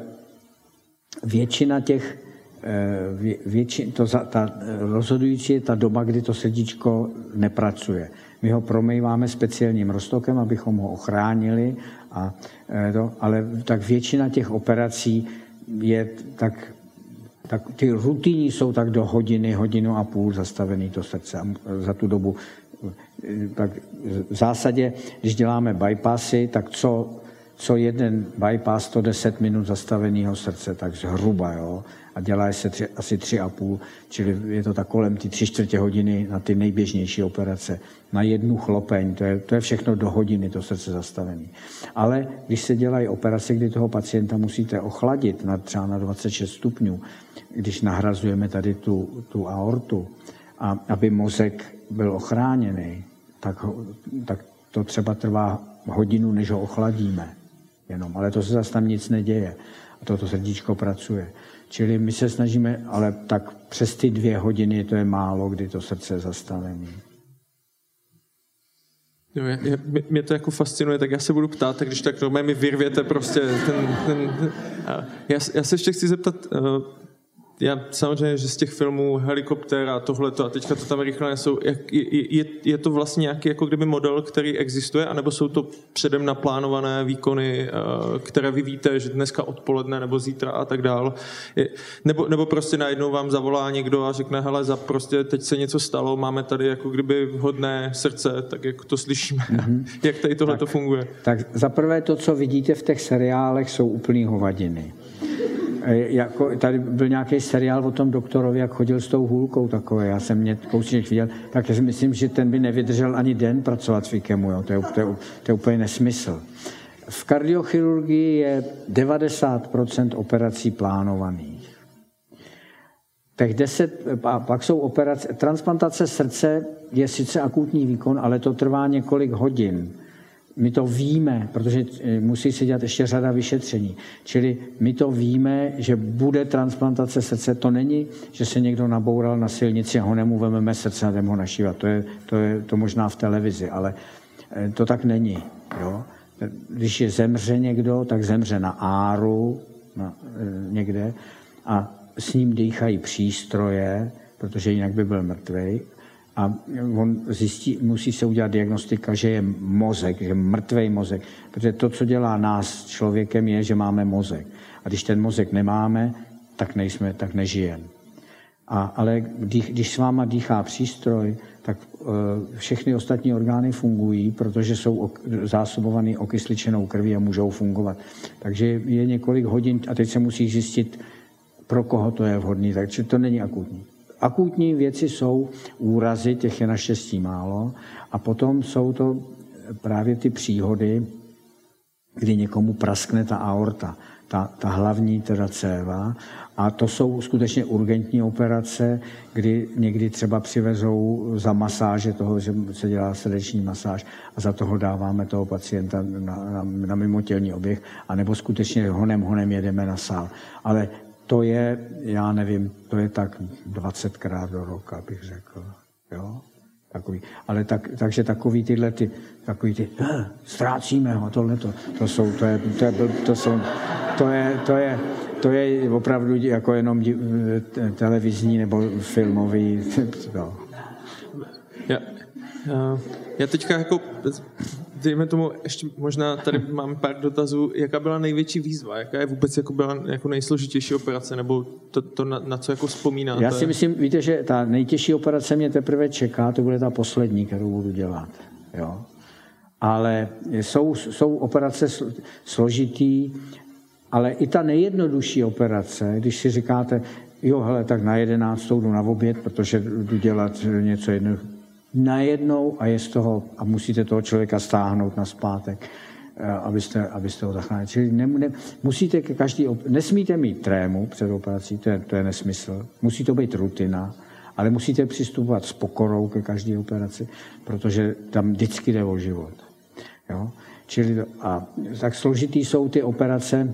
většina těch eh, větši, to, ta rozhodující je ta doba, kdy to srdíčko nepracuje My ho promýváme speciálním roztokem, abychom ho ochránili, a to, ale tak většina těch operací je tak tak ty rutiny jsou tak do hodiny, hodinu a půl zastavený to srdce. A za tu dobu tak v zásadě, když děláme bypassy, tak co, co jeden bypass, 110 minut zastaveného srdce, tak zhruba, jo a dělá se tři, asi tři a půl, čili je to tak kolem ty tři čtvrtě hodiny na ty nejběžnější operace. Na jednu chlopeň, to je, to je všechno do hodiny, to srdce zastavený. Ale když se dělají operace, kdy toho pacienta musíte ochladit na třeba na 26 stupňů, když nahrazujeme tady tu, tu aortu, a aby mozek byl ochráněný, tak, tak to třeba trvá hodinu, než ho ochladíme. Jenom, ale to se zase tam nic neděje. A toto srdíčko pracuje. Čili my se snažíme, ale tak přes ty dvě hodiny to je málo, kdy to srdce je zastavené. Jo, je, je, mě to jako fascinuje, tak já se budu ptát, tak když tak mi vyrvěte prostě ten... ten, já, já se ještě chci zeptat, uh, já samozřejmě, že z těch filmů helikoptér a tohleto a teďka to tam rychle nesou, jak, je, je, je to vlastně nějaký jako kdyby model, který existuje, anebo jsou to předem naplánované výkony, eh, které vy víte, že dneska odpoledne nebo zítra a tak dál, je, nebo, nebo prostě najednou vám zavolá někdo a řekne, hele, za prostě teď se něco stalo, máme tady jako kdyby vhodné srdce, tak jak to slyšíme. Mm-hmm. jak tady tohle to funguje? Tak za prvé to, co vidíte v těch seriálech, jsou úplný hovadiny jako, tady byl nějaký seriál o tom doktorovi, jak chodil s tou hůlkou takové, já jsem mě kousíček viděl, tak já si myslím, že ten by nevydržel ani den pracovat v IKEMu, jo. To, je, to, je, to je úplně nesmysl. V kardiochirurgii je 90% operací plánovaných. Těch 10, a pak jsou operace, transplantace srdce je sice akutní výkon, ale to trvá několik hodin. My to víme, protože eh, musí se dělat ještě řada vyšetření. Čili my to víme, že bude transplantace srdce. To není, že se někdo naboural na silnici a ho nemu vememe srdce a jdeme ho našívat. To je, to je to možná v televizi, ale eh, to tak není. Jo? Když je zemře někdo, tak zemře na áru na, eh, někde a s ním dýchají přístroje, protože jinak by byl mrtvý a on zjistí, musí se udělat diagnostika, že je mozek, že je mrtvý mozek, protože to, co dělá nás člověkem, je, že máme mozek. A když ten mozek nemáme, tak nejsme, tak nežijeme. A, ale když, když s váma dýchá přístroj, tak uh, všechny ostatní orgány fungují, protože jsou ok, zásobovaný okysličenou krví a můžou fungovat. Takže je několik hodin a teď se musí zjistit, pro koho to je vhodný, takže to není akutní. Akutní věci jsou úrazy, těch je naštěstí málo, a potom jsou to právě ty příhody, kdy někomu praskne ta aorta, ta, ta hlavní teda céva. A to jsou skutečně urgentní operace, kdy někdy třeba přivezou za masáže toho, že se dělá srdeční masáž a za toho dáváme toho pacienta na, na, na mimotělní oběh, anebo skutečně honem honem jedeme na sál. Ale to je, já nevím, to je tak 20krát do roka, bych řekl. Jo? Takový. Ale tak, takže takový tyhle, ty, takový ty, eh, ztrácíme ho, tohle to, to jsou, to je, to je, to jsou, to je, to je, to je opravdu jako jenom televizní nebo filmový. To. Já, já teďka jako dejme tomu, ještě možná tady máme pár dotazů, jaká byla největší výzva, jaká je vůbec jako byla jako nejsložitější operace, nebo to, to na, na co jako vzpomínáte? Já si myslím, víte, že ta nejtěžší operace mě teprve čeká, to bude ta poslední, kterou budu dělat. Jo? Ale jsou, jsou operace složitý, ale i ta nejjednodušší operace, když si říkáte, jo, hele, tak na jedenáctou jdu na oběd, protože jdu dělat něco jednoduchého, najednou a je z toho, a musíte toho člověka stáhnout na zpátek, eh, abyste, abyste ho zachránili. Čili ne, ne, musíte ke každý, nesmíte mít trému před operací, to je, to je nesmysl. Musí to být rutina, ale musíte přistupovat s pokorou ke každé operaci, protože tam vždycky jde o život. Jo? Čili, a tak složitý jsou ty operace,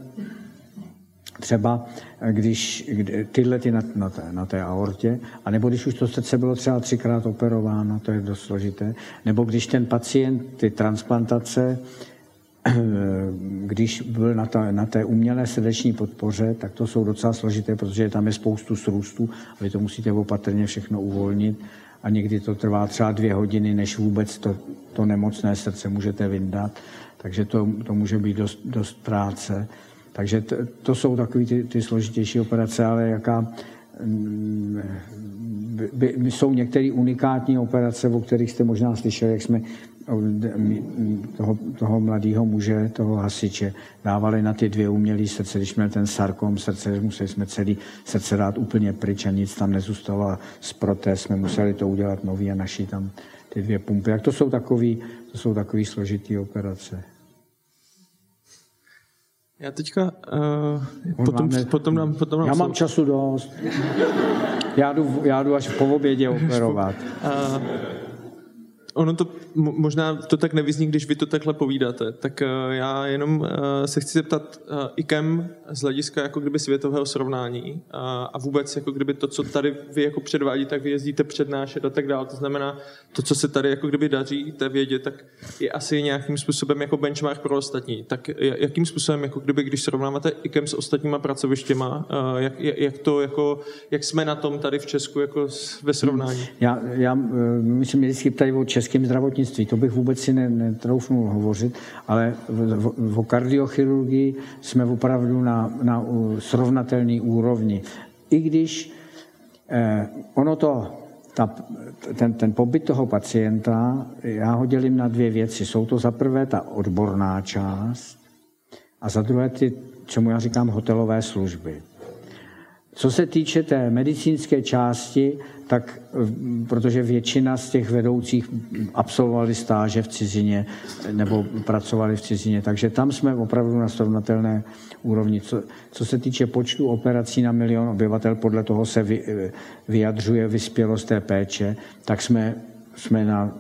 třeba když tyhle ty na, na, té, na té aortě, anebo když už to srdce bylo třeba třikrát operováno, to je dost složité, nebo když ten pacient ty transplantace, když byl na, ta, na té umělé srdeční podpoře, tak to jsou docela složité, protože tam je spoustu srůstů a vy to musíte opatrně všechno uvolnit a někdy to trvá třeba dvě hodiny, než vůbec to, to nemocné srdce můžete vyndat. Takže to, to může být dost, dost práce. Takže to, to jsou takové ty, ty složitější operace, ale jaká mm, by, by, jsou některé unikátní operace, o kterých jste možná slyšeli, jak jsme toho, toho mladého muže, toho hasiče, dávali na ty dvě umělé srdce, když měl ten sarkom srdce, museli jsme celý srdce dát úplně pryč a nic tam nezůstalo z protéz, jsme museli to udělat nový a naší tam ty dvě pumpy. Jak to jsou takový, to jsou složitý operace. Já teďka uh, potom, máme, potom, nám, potom nám Já mám času dost. Já jdu, já jdu až po obědě operovat. Uh, ono to možná to tak nevyzní, když vy to takhle povídáte, tak uh, já jenom uh, se chci zeptat uh, IKEM z hlediska jako kdyby světového srovnání a vůbec jako kdyby to, co tady vy jako předvádí, tak vy jezdíte přednášet a tak dále. To znamená, to, co se tady jako kdyby daří té vědě, tak je asi nějakým způsobem jako benchmark pro ostatní. Tak jakým způsobem, jako kdyby, když srovnáváte IKEM s ostatníma pracovištěma, jak, jak, to jako, jak jsme na tom tady v Česku jako ve srovnání? Já, já myslím, vždycky tady o českém zdravotnictví, to bych vůbec si netroufnul hovořit, ale o kardiochirurgii jsme opravdu na, na srovnatelné úrovni. I když eh, ono to, ta, ten, ten pobyt toho pacienta, já ho dělím na dvě věci. Jsou to za prvé ta odborná část a za druhé ty, čemu já říkám, hotelové služby. Co se týče té medicínské části, tak protože většina z těch vedoucích absolvovali stáže v cizině nebo pracovali v cizině, takže tam jsme opravdu na srovnatelné úrovni. Co, co se týče počtu operací na milion obyvatel, podle toho se vy, vyjadřuje vyspělost té péče, tak jsme, jsme na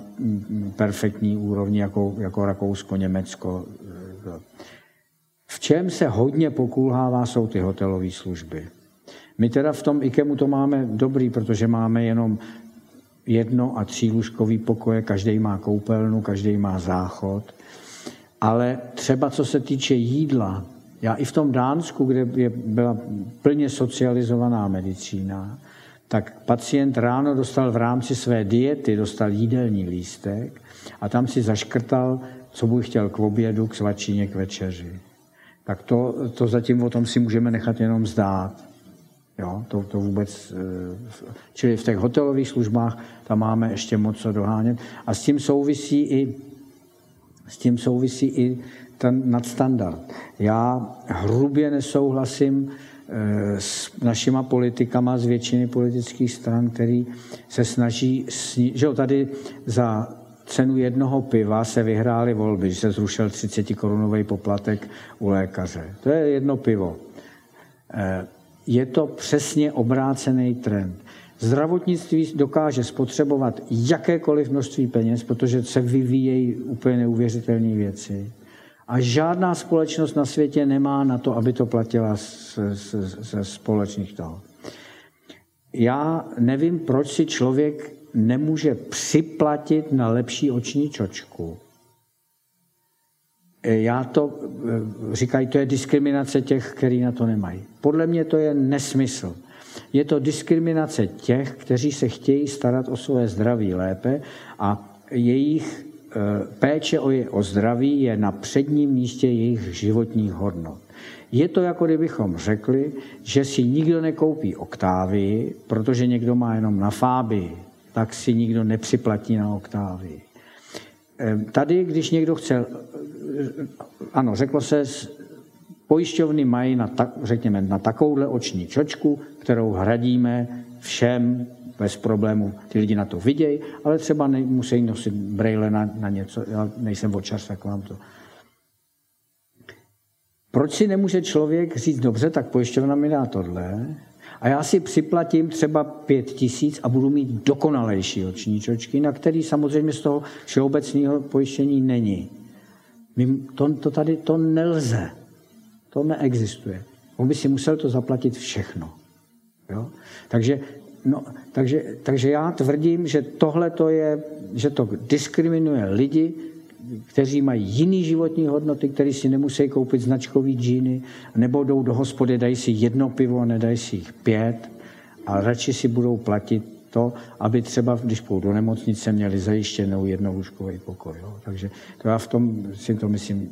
perfektní úrovni jako, jako Rakousko, Německo. V čem se hodně pokulhává, jsou ty hotelové služby. My teda v tom IKEMu to máme dobrý, protože máme jenom jedno a lůžkový pokoje, každý má koupelnu, každý má záchod. Ale třeba co se týče jídla, já i v tom Dánsku, kde je, byla plně socializovaná medicína, tak pacient ráno dostal v rámci své diety, dostal jídelní lístek a tam si zaškrtal, co by chtěl k obědu, k svačině, k večeři. Tak to, to zatím o tom si můžeme nechat jenom zdát. Jo, to, to vůbec, eh, čili v těch hotelových službách tam máme ještě moc co dohánět. A s tím souvisí i, s tím souvisí i ten nadstandard. Já hrubě nesouhlasím eh, s našima politikama z většiny politických stran, který se snaží, sni- že jo, tady za cenu jednoho piva se vyhrály volby, že se zrušil 30 korunový poplatek u lékaře. To je jedno pivo. Je to přesně obrácený trend. Zdravotnictví dokáže spotřebovat jakékoliv množství peněz, protože se vyvíjejí úplně neuvěřitelné věci. A žádná společnost na světě nemá na to, aby to platila ze společných toho. Já nevím, proč si člověk nemůže připlatit na lepší oční čočku. Eh, já to, eh, říkají, to je diskriminace těch, kteří na to nemají. Podle mě to je nesmysl. Je to diskriminace těch, kteří se chtějí starat o své zdraví lépe a jejich eh, péče o, je, o zdraví je na předním místě jejich životních hodnot. Je to jako kdybychom řekli, že si nikdo nekoupí oktávy, protože někdo má jenom na fábii, tak si nikdo nepřiplatí na oktávy. Tady, když někdo chce ano, řeklo se, pojišťovny mají na, ta, řekněme, na takovouhle oční čočku, kterou hradíme všem bez problému. Ty lidi na to vidějí, ale třeba musí nosit brejle na, na něco. Já nejsem očař, tak vám to... Proč si nemůže člověk říct, dobře, tak pojišťovna mi dá tohle, a já si připlatím třeba pět tisíc a budu mít dokonalejší oční čočky, na který samozřejmě z toho všeobecného pojištění není. To, to tady to nelze. To neexistuje. On by si musel to zaplatit všechno. Jo? Takže, no, takže, takže já tvrdím, že tohle to je, že to diskriminuje lidi, kteří mají jiný životní hodnoty, kteří si nemusí koupit značkový džíny, nebo jdou do hospody, dají si jedno pivo nedají si jich pět a radši si budou platit to, aby třeba, když půjdu do nemocnice, měli zajištěnou jednolůžkový pokoj. Jo. Takže to já v tom si to myslím.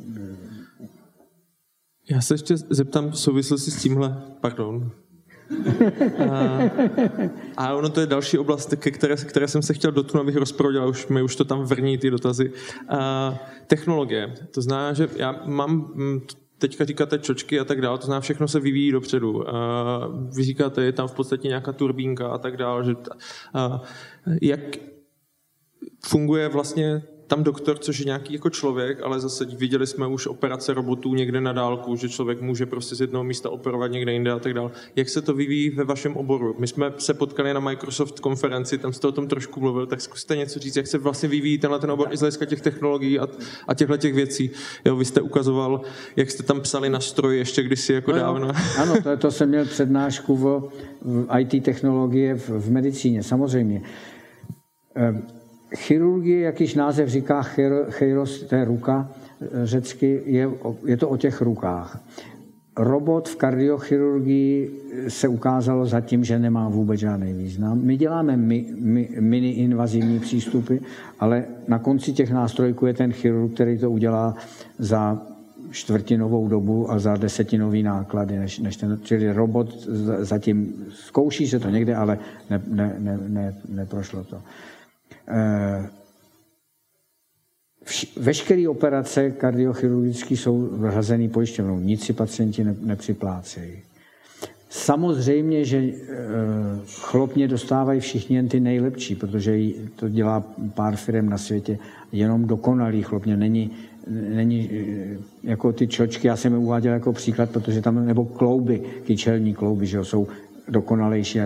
Já se ještě zeptám v souvislosti s tímhle, pardon, a, a ono to je další oblast, ke které, které jsem se chtěl dotknout, abych rozproudil, už mi už to tam vrní ty dotazy. A, technologie. To znamená, že já mám mm, teďka říkáte čočky a tak dále, to znamená, všechno se vyvíjí dopředu. Vy říkáte, je tam v podstatě nějaká turbínka a tak dále. Že, a, jak funguje vlastně tam doktor, což je nějaký jako člověk, ale zase viděli jsme už operace robotů někde na dálku, že člověk může prostě z jednoho místa operovat někde jinde a tak dále. Jak se to vyvíjí ve vašem oboru? My jsme se potkali na Microsoft konferenci, tam jste o tom trošku mluvil, tak zkuste něco říct, jak se vlastně vyvíjí tenhle ten obor i z hlediska těch technologií a, a těchto těch věcí. Jo, vy jste ukazoval, jak jste tam psali na stroji ještě kdysi jako no, dávno. Ano, to, to jsem měl přednášku v, v IT technologie v, v medicíně, samozřejmě. Ehm, Chirurgie, jak již název říká, cheiros, to je ruka řecky, je, je to o těch rukách. Robot v kardiochirurgii se ukázalo zatím, že nemá vůbec žádný význam. My děláme mi, mi, mini-invazivní přístupy, ale na konci těch nástrojků je ten chirurg, který to udělá za čtvrtinovou dobu a za desetinový náklady, než, než ten, čili robot zatím zkouší se to někde, ale ne, ne, ne, ne, to. Eh, veškeré operace kardiochirurgické jsou hrazené pojišťovnou, nic si pacienti nepřiplácejí. Samozřejmě, že eh, chlopně dostávají všichni jen ty nejlepší, protože to dělá pár firm na světě, jenom dokonalý chlopně. Není, není eh, jako ty čočky, já jsem je uváděl jako příklad, protože tam, nebo klouby, kyčelní klouby, že jo, jsou dokonalejší.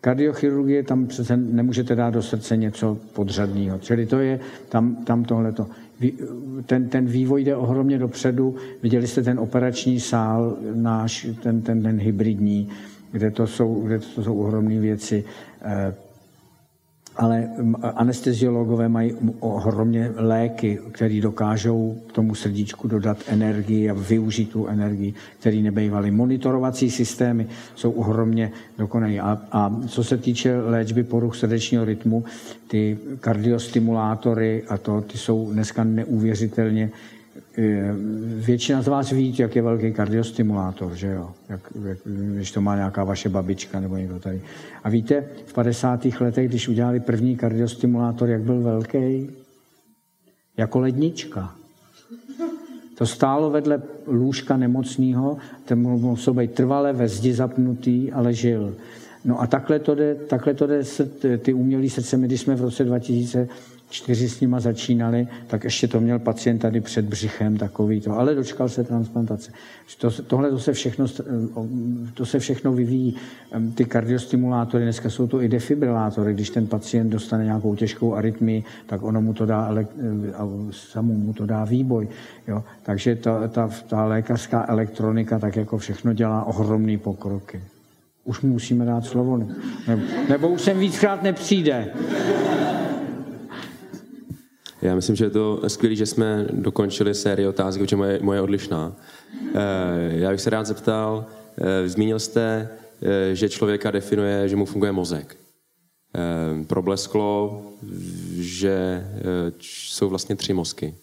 Kardiochirurgie, tam přece nemůžete dát do srdce něco podřadného. Čili to je tam, tam tohleto. Ten, ten vývoj jde ohromně dopředu. Viděli jste ten operační sál náš, ten, ten, ten hybridní, kde to jsou, kde to jsou ohromné věci. Ale anesteziologové mají ohromně léky, které dokážou tomu srdíčku dodat energii a využít tu energii, který nebejvaly. Monitorovací systémy jsou ohromně dokonalé. A, a co se týče léčby poruch srdečního rytmu, ty kardiostimulátory a to, ty jsou dneska neuvěřitelně většina z vás ví, jak je velký kardiostimulátor, že jo? Jak, jak, když to má nějaká vaše babička nebo někdo tady. A víte, v 50. letech, když udělali první kardiostimulátor, jak byl velký? Jako lednička. To stálo vedle lůžka nemocného, ten musel být trvale ve zdi zapnutý, ale žil. No a takhle to jde, takhle to jde ty umělý srdce. My, když jsme v roce 2000 čtyři s nima začínali, tak ještě to měl pacient tady před břichem takový to, ale dočkal se transplantace. To, tohle to se, všechno, to se všechno vyvíjí. Ty kardiostimulátory, dneska jsou to i defibrilátory, když ten pacient dostane nějakou těžkou arytmii, tak ono mu to dá, ale samou mu to dá výboj. Jo? Takže ta, ta, ta lékařská elektronika tak jako všechno dělá ohromný pokroky. Už musíme dát slovo, nebo, nebo už sem víckrát nepřijde. Já myslím, že je to skvělé, že jsme dokončili sérii otázek, protože moje, moje odlišná. Eh, já bych se rád zeptal, eh, zmínil jste, eh, že člověka definuje, že mu funguje mozek. Problesklo, že jsou vlastně tři mozky.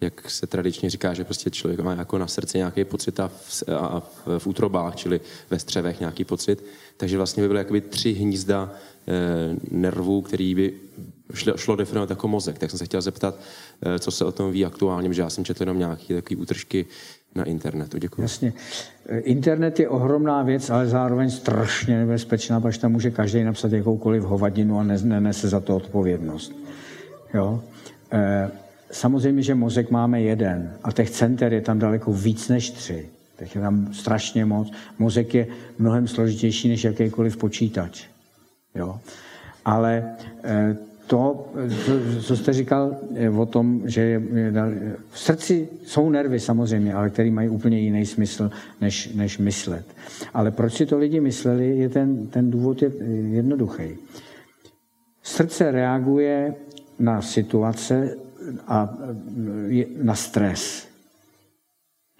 Jak se tradičně říká, že prostě člověk má jako na srdci nějaký pocit a v, a v, útrobách, čili ve střevech nějaký pocit. Takže vlastně by byly jakoby tři hnízda nervů, který by šlo, šlo definovat jako mozek. Tak jsem se chtěl zeptat, eh, co se o tom ví aktuálně, že já jsem četl jenom nějaké takové útržky na internetu. Děkuji. Jasně. Eh, internet je ohromná věc, ale zároveň strašně nebezpečná, protože tam může každý napsat jakoukoliv hovadinu a nenese za to odpovědnost. Jo? Samozřejmě, že mozek máme jeden a těch center je tam daleko víc než tři. Těch je tam strašně moc. Mozek je mnohem složitější než jakýkoliv počítač. Jo? Ale e, to, co jste říkal o tom, že v srdci jsou nervy samozřejmě, ale které mají úplně jiný smysl, než, než myslet. Ale proč si to lidi mysleli, je ten, ten důvod je jednoduchý. Srdce reaguje na situace a na stres.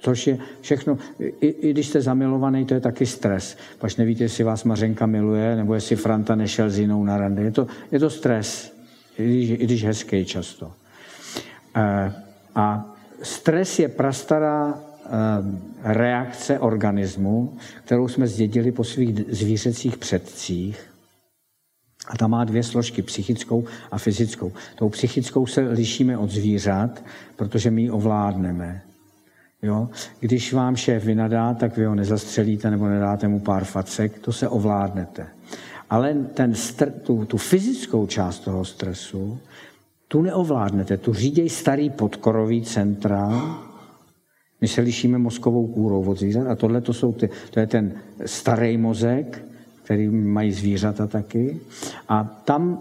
Což je všechno, i, i když jste zamilovaný, to je taky stres. Pač nevíte, jestli vás Mařenka miluje, nebo jestli Franta nešel s jinou na rande. Je to, je to stres, i když, i když hezký často. E, a stres je prastará e, reakce organismu, kterou jsme zdědili po svých zvířecích předcích. A ta má dvě složky, psychickou a fyzickou. Tou psychickou se lišíme od zvířat, protože my ji ovládneme. Jo? Když vám šéf vynadá, tak vy ho nezastřelíte nebo nedáte mu pár facek, to se ovládnete. Ale ten str- tu, tu fyzickou část toho stresu, tu neovládnete, tu řídějí starý podkorový centra, my se lišíme mozkovou kůrou od zvířat a tohle to, jsou ty, to je ten starý mozek, který mají zvířata taky. A tam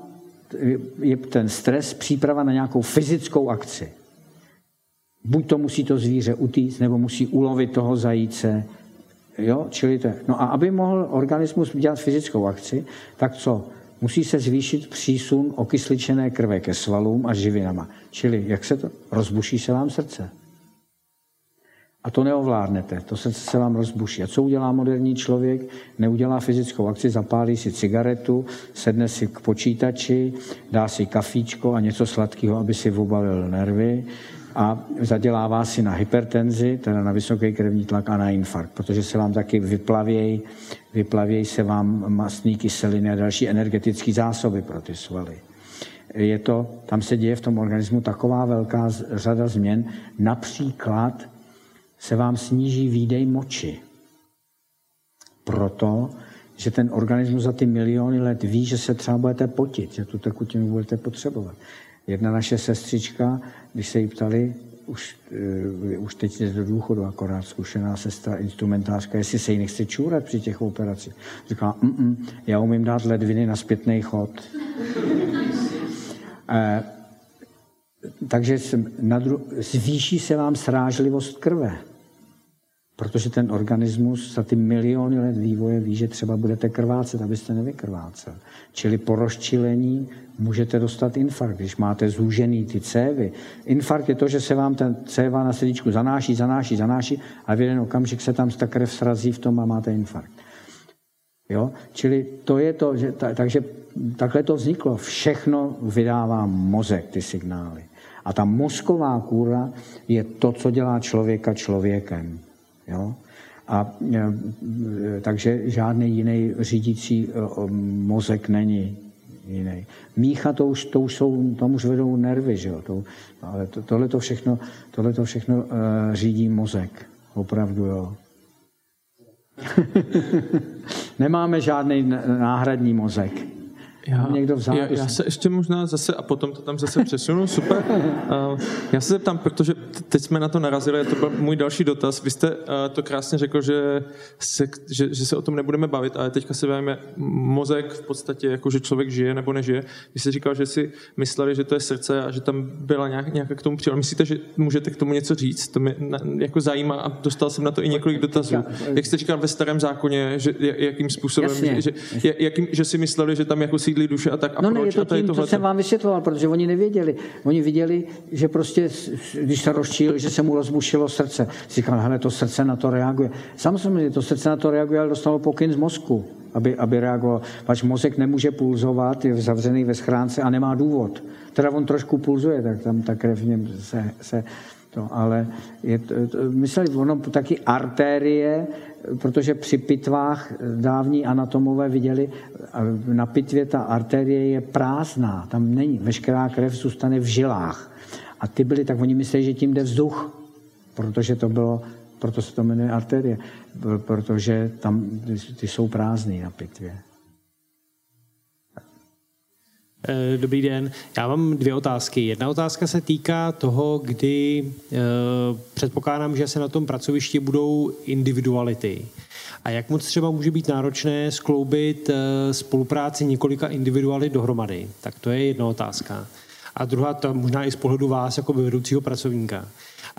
je ten stres příprava na nějakou fyzickou akci. Buď to musí to zvíře utíct, nebo musí ulovit toho zajíce. Jo? Čili to, no a aby mohl organismus dělat fyzickou akci, tak co? Musí se zvýšit přísun okysličené krve ke svalům a živinama. Čili jak se to? Rozbuší se vám srdce. A to neovládnete, to se, se vám rozbuší. A co udělá moderní člověk? Neudělá fyzickou akci, zapálí si cigaretu, sedne si k počítači, dá si kafíčko a něco sladkého, aby si obavil nervy a zadělává si na hypertenzi, teda na vysoký krevní tlak a na infarkt, protože se vám taky vyplavějí, vyplavějí se vám masní kyseliny a další energetické zásoby pro ty svaly. Je to, tam se děje v tom organismu taková velká řada změn, například se vám sníží výdej moči. Proto, že ten organismus za ty miliony let ví, že se třeba budete potit, že tu tekutinu budete potřebovat. Jedna naše sestřička, když se jí ptali, už, uh, už teď je do důchodu akorát zkušená sestra, instrumentářka, jestli se jí nechce čůrat při těch operacích. Říkala, mm já umím dát ledviny na zpětný chod. uh, takže zvýší se vám srážlivost krve. Protože ten organismus za ty miliony let vývoje ví, že třeba budete krvácet, abyste nevykrvácel. Čili po rozčilení můžete dostat infarkt, když máte zúžený ty cévy. Infarkt je to, že se vám ten céva na srdíčku zanáší, zanáší, zanáší a v jeden okamžik se tam ta krev srazí v tom a máte infarkt. Jo? Čili to je to, že ta, takže takhle to vzniklo. Všechno vydává mozek, ty signály. A ta mozková kůra je to, co dělá člověka člověkem. Jo? A e, takže žádný jiný řídící e, mozek není jiný. Mícha to už, to už jsou, tam už vedou nervy, že jo? To, ale to, tohle to všechno, tohle to všechno uh, řídí mozek. Opravdu, jo. Nemáme žádný náhradní mozek. Já, někdo vzal, já, já se ještě možná zase, a potom to tam zase přesunu, super. Uh, já se zeptám, protože teď jsme na to narazili, to byl můj další dotaz. Vy jste uh, to krásně řekl, že se, že, že se o tom nebudeme bavit, ale teďka se bavíme mozek v podstatě, jako že člověk žije nebo nežije. Vy jste říkal, že si mysleli, že to je srdce a že tam byla nějak, nějaká k tomu příležitost. Myslíte, že můžete k tomu něco říct? To mě jako zajímá a dostal jsem na to i několik dotazů. Jak jste říkal ve starém zákoně, že jakým způsobem, že, že, jakým, že si mysleli, že tam jako sídlí lidí duše a tak. A no proč? ne, je to tím, co jsem vám vysvětloval, protože oni nevěděli. Oni viděli, že prostě, když se rozčíl, že se mu rozbušilo srdce. Říkal, hele, to srdce na to reaguje. Samozřejmě, to srdce na to reaguje, ale dostalo pokyn z mozku, aby, aby reagoval. Pač mozek nemůže pulzovat, je zavřený ve schránce a nemá důvod. Teda on trošku pulzuje, tak tam ta krev v něm se, se to, ale je, to, mysleli, ono taky artérie, protože při pitvách dávní anatomové viděli, na pitvě ta arterie je prázdná, tam není, veškerá krev zůstane v žilách. A ty byly, tak oni mysleli, že tím jde vzduch, protože to bylo, proto se to jmenuje arterie, protože tam ty jsou prázdné na pitvě. Eh, dobrý den. Já mám dvě otázky. Jedna otázka se týká toho, kdy eh, předpokládám, že se na tom pracovišti budou individuality. A jak moc třeba může být náročné skloubit eh, spolupráci několika individualit dohromady? Tak to je jedna otázka. A druhá, to možná i z pohledu vás jako vedoucího pracovníka.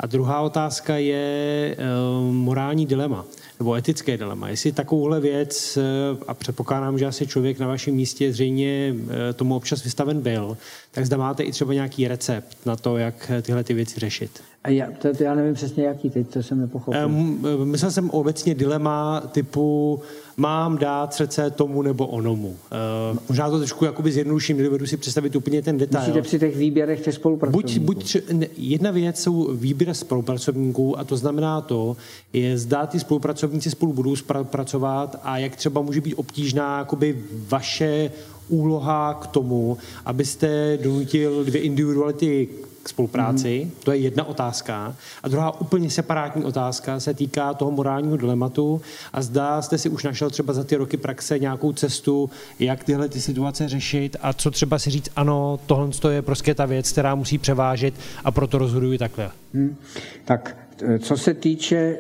A druhá otázka je uh, morální dilema nebo etické dilema. Jestli takovouhle věc, uh, a předpokládám, že asi člověk na vašem místě zřejmě uh, tomu občas vystaven byl, tak zda máte i třeba nějaký recept na to, jak tyhle ty věci řešit. A já, to, to já nevím přesně jaký, teď to jsem nepochopil. Um, myslel jsem obecně dilema typu mám dát srdce tomu nebo onomu. Uh, možná to trošku jakoby zjednoduším, nedovedu si představit úplně ten detail. Musíte při těch výběrech těch spolupracovníků. Buď, buď jedna věc jsou výběr spolupracovníků a to znamená to, je zdá ty spolupracovníci spolu budou spolupracovat a jak třeba může být obtížná jakoby vaše úloha k tomu, abyste donutil dvě individuality k spolupráci. Mm. To je jedna otázka. A druhá úplně separátní otázka se týká toho morálního dilematu a zdá jste si už našel třeba za ty roky praxe nějakou cestu, jak tyhle ty situace řešit a co třeba si říct, ano, tohle je prostě ta věc, která musí převážit a proto rozhoduji takhle. Mm. Tak co se týče,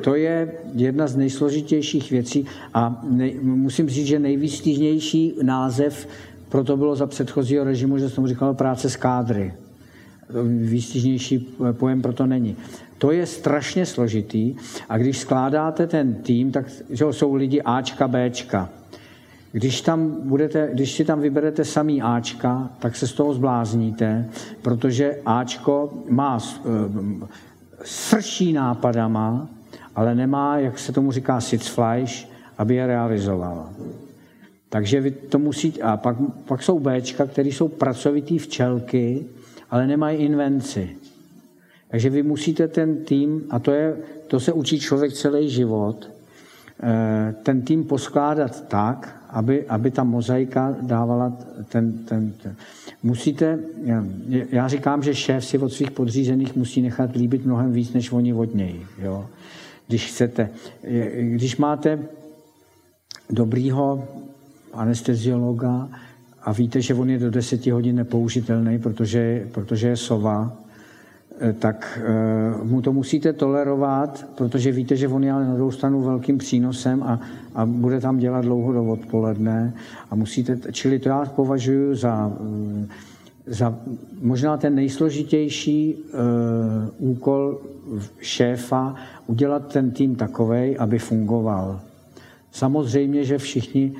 to je jedna z nejsložitějších věcí a nej, musím říct, že nejvýstižnější název proto bylo za předchozího režimu, že se tomu říkalo práce s kádry výstižnější pojem proto není. To je strašně složitý a když skládáte ten tým, tak že jsou lidi Ačka, Bčka. Když, tam budete, když si tam vyberete samý Ačka, tak se z toho zblázníte, protože Ačko má eh, srší nápadama, ale nemá, jak se tomu říká, sitzfleisch, aby je realizovala. Takže vy to musíte, a pak, pak jsou Bčka, které jsou pracovitý včelky, ale nemají invenci. Takže vy musíte ten tým, a to, je, to se učí člověk celý život, eh, ten tým poskládat tak, aby, aby ta mozaika dávala ten, ten, ten. Musíte, já říkám, že šéf si od svých podřízených musí nechat líbit mnohem víc, než oni od něj. Jo? Když chcete, když máte dobrýho anesteziologa, a víte, že on je do deseti hodin nepoužitelný, protože, protože je sova, eh, tak uh, mu to musíte tolerovat, protože víte, že on je ale na druhou stranu velkým přínosem a, a bude tam dělat dlouho do odpoledne. A musíte, čili to já považuji za, uh, za možná ten nejsložitější uh, úkol šéfa udělat ten tým takovej, aby fungoval. Samozřejmě, že všichni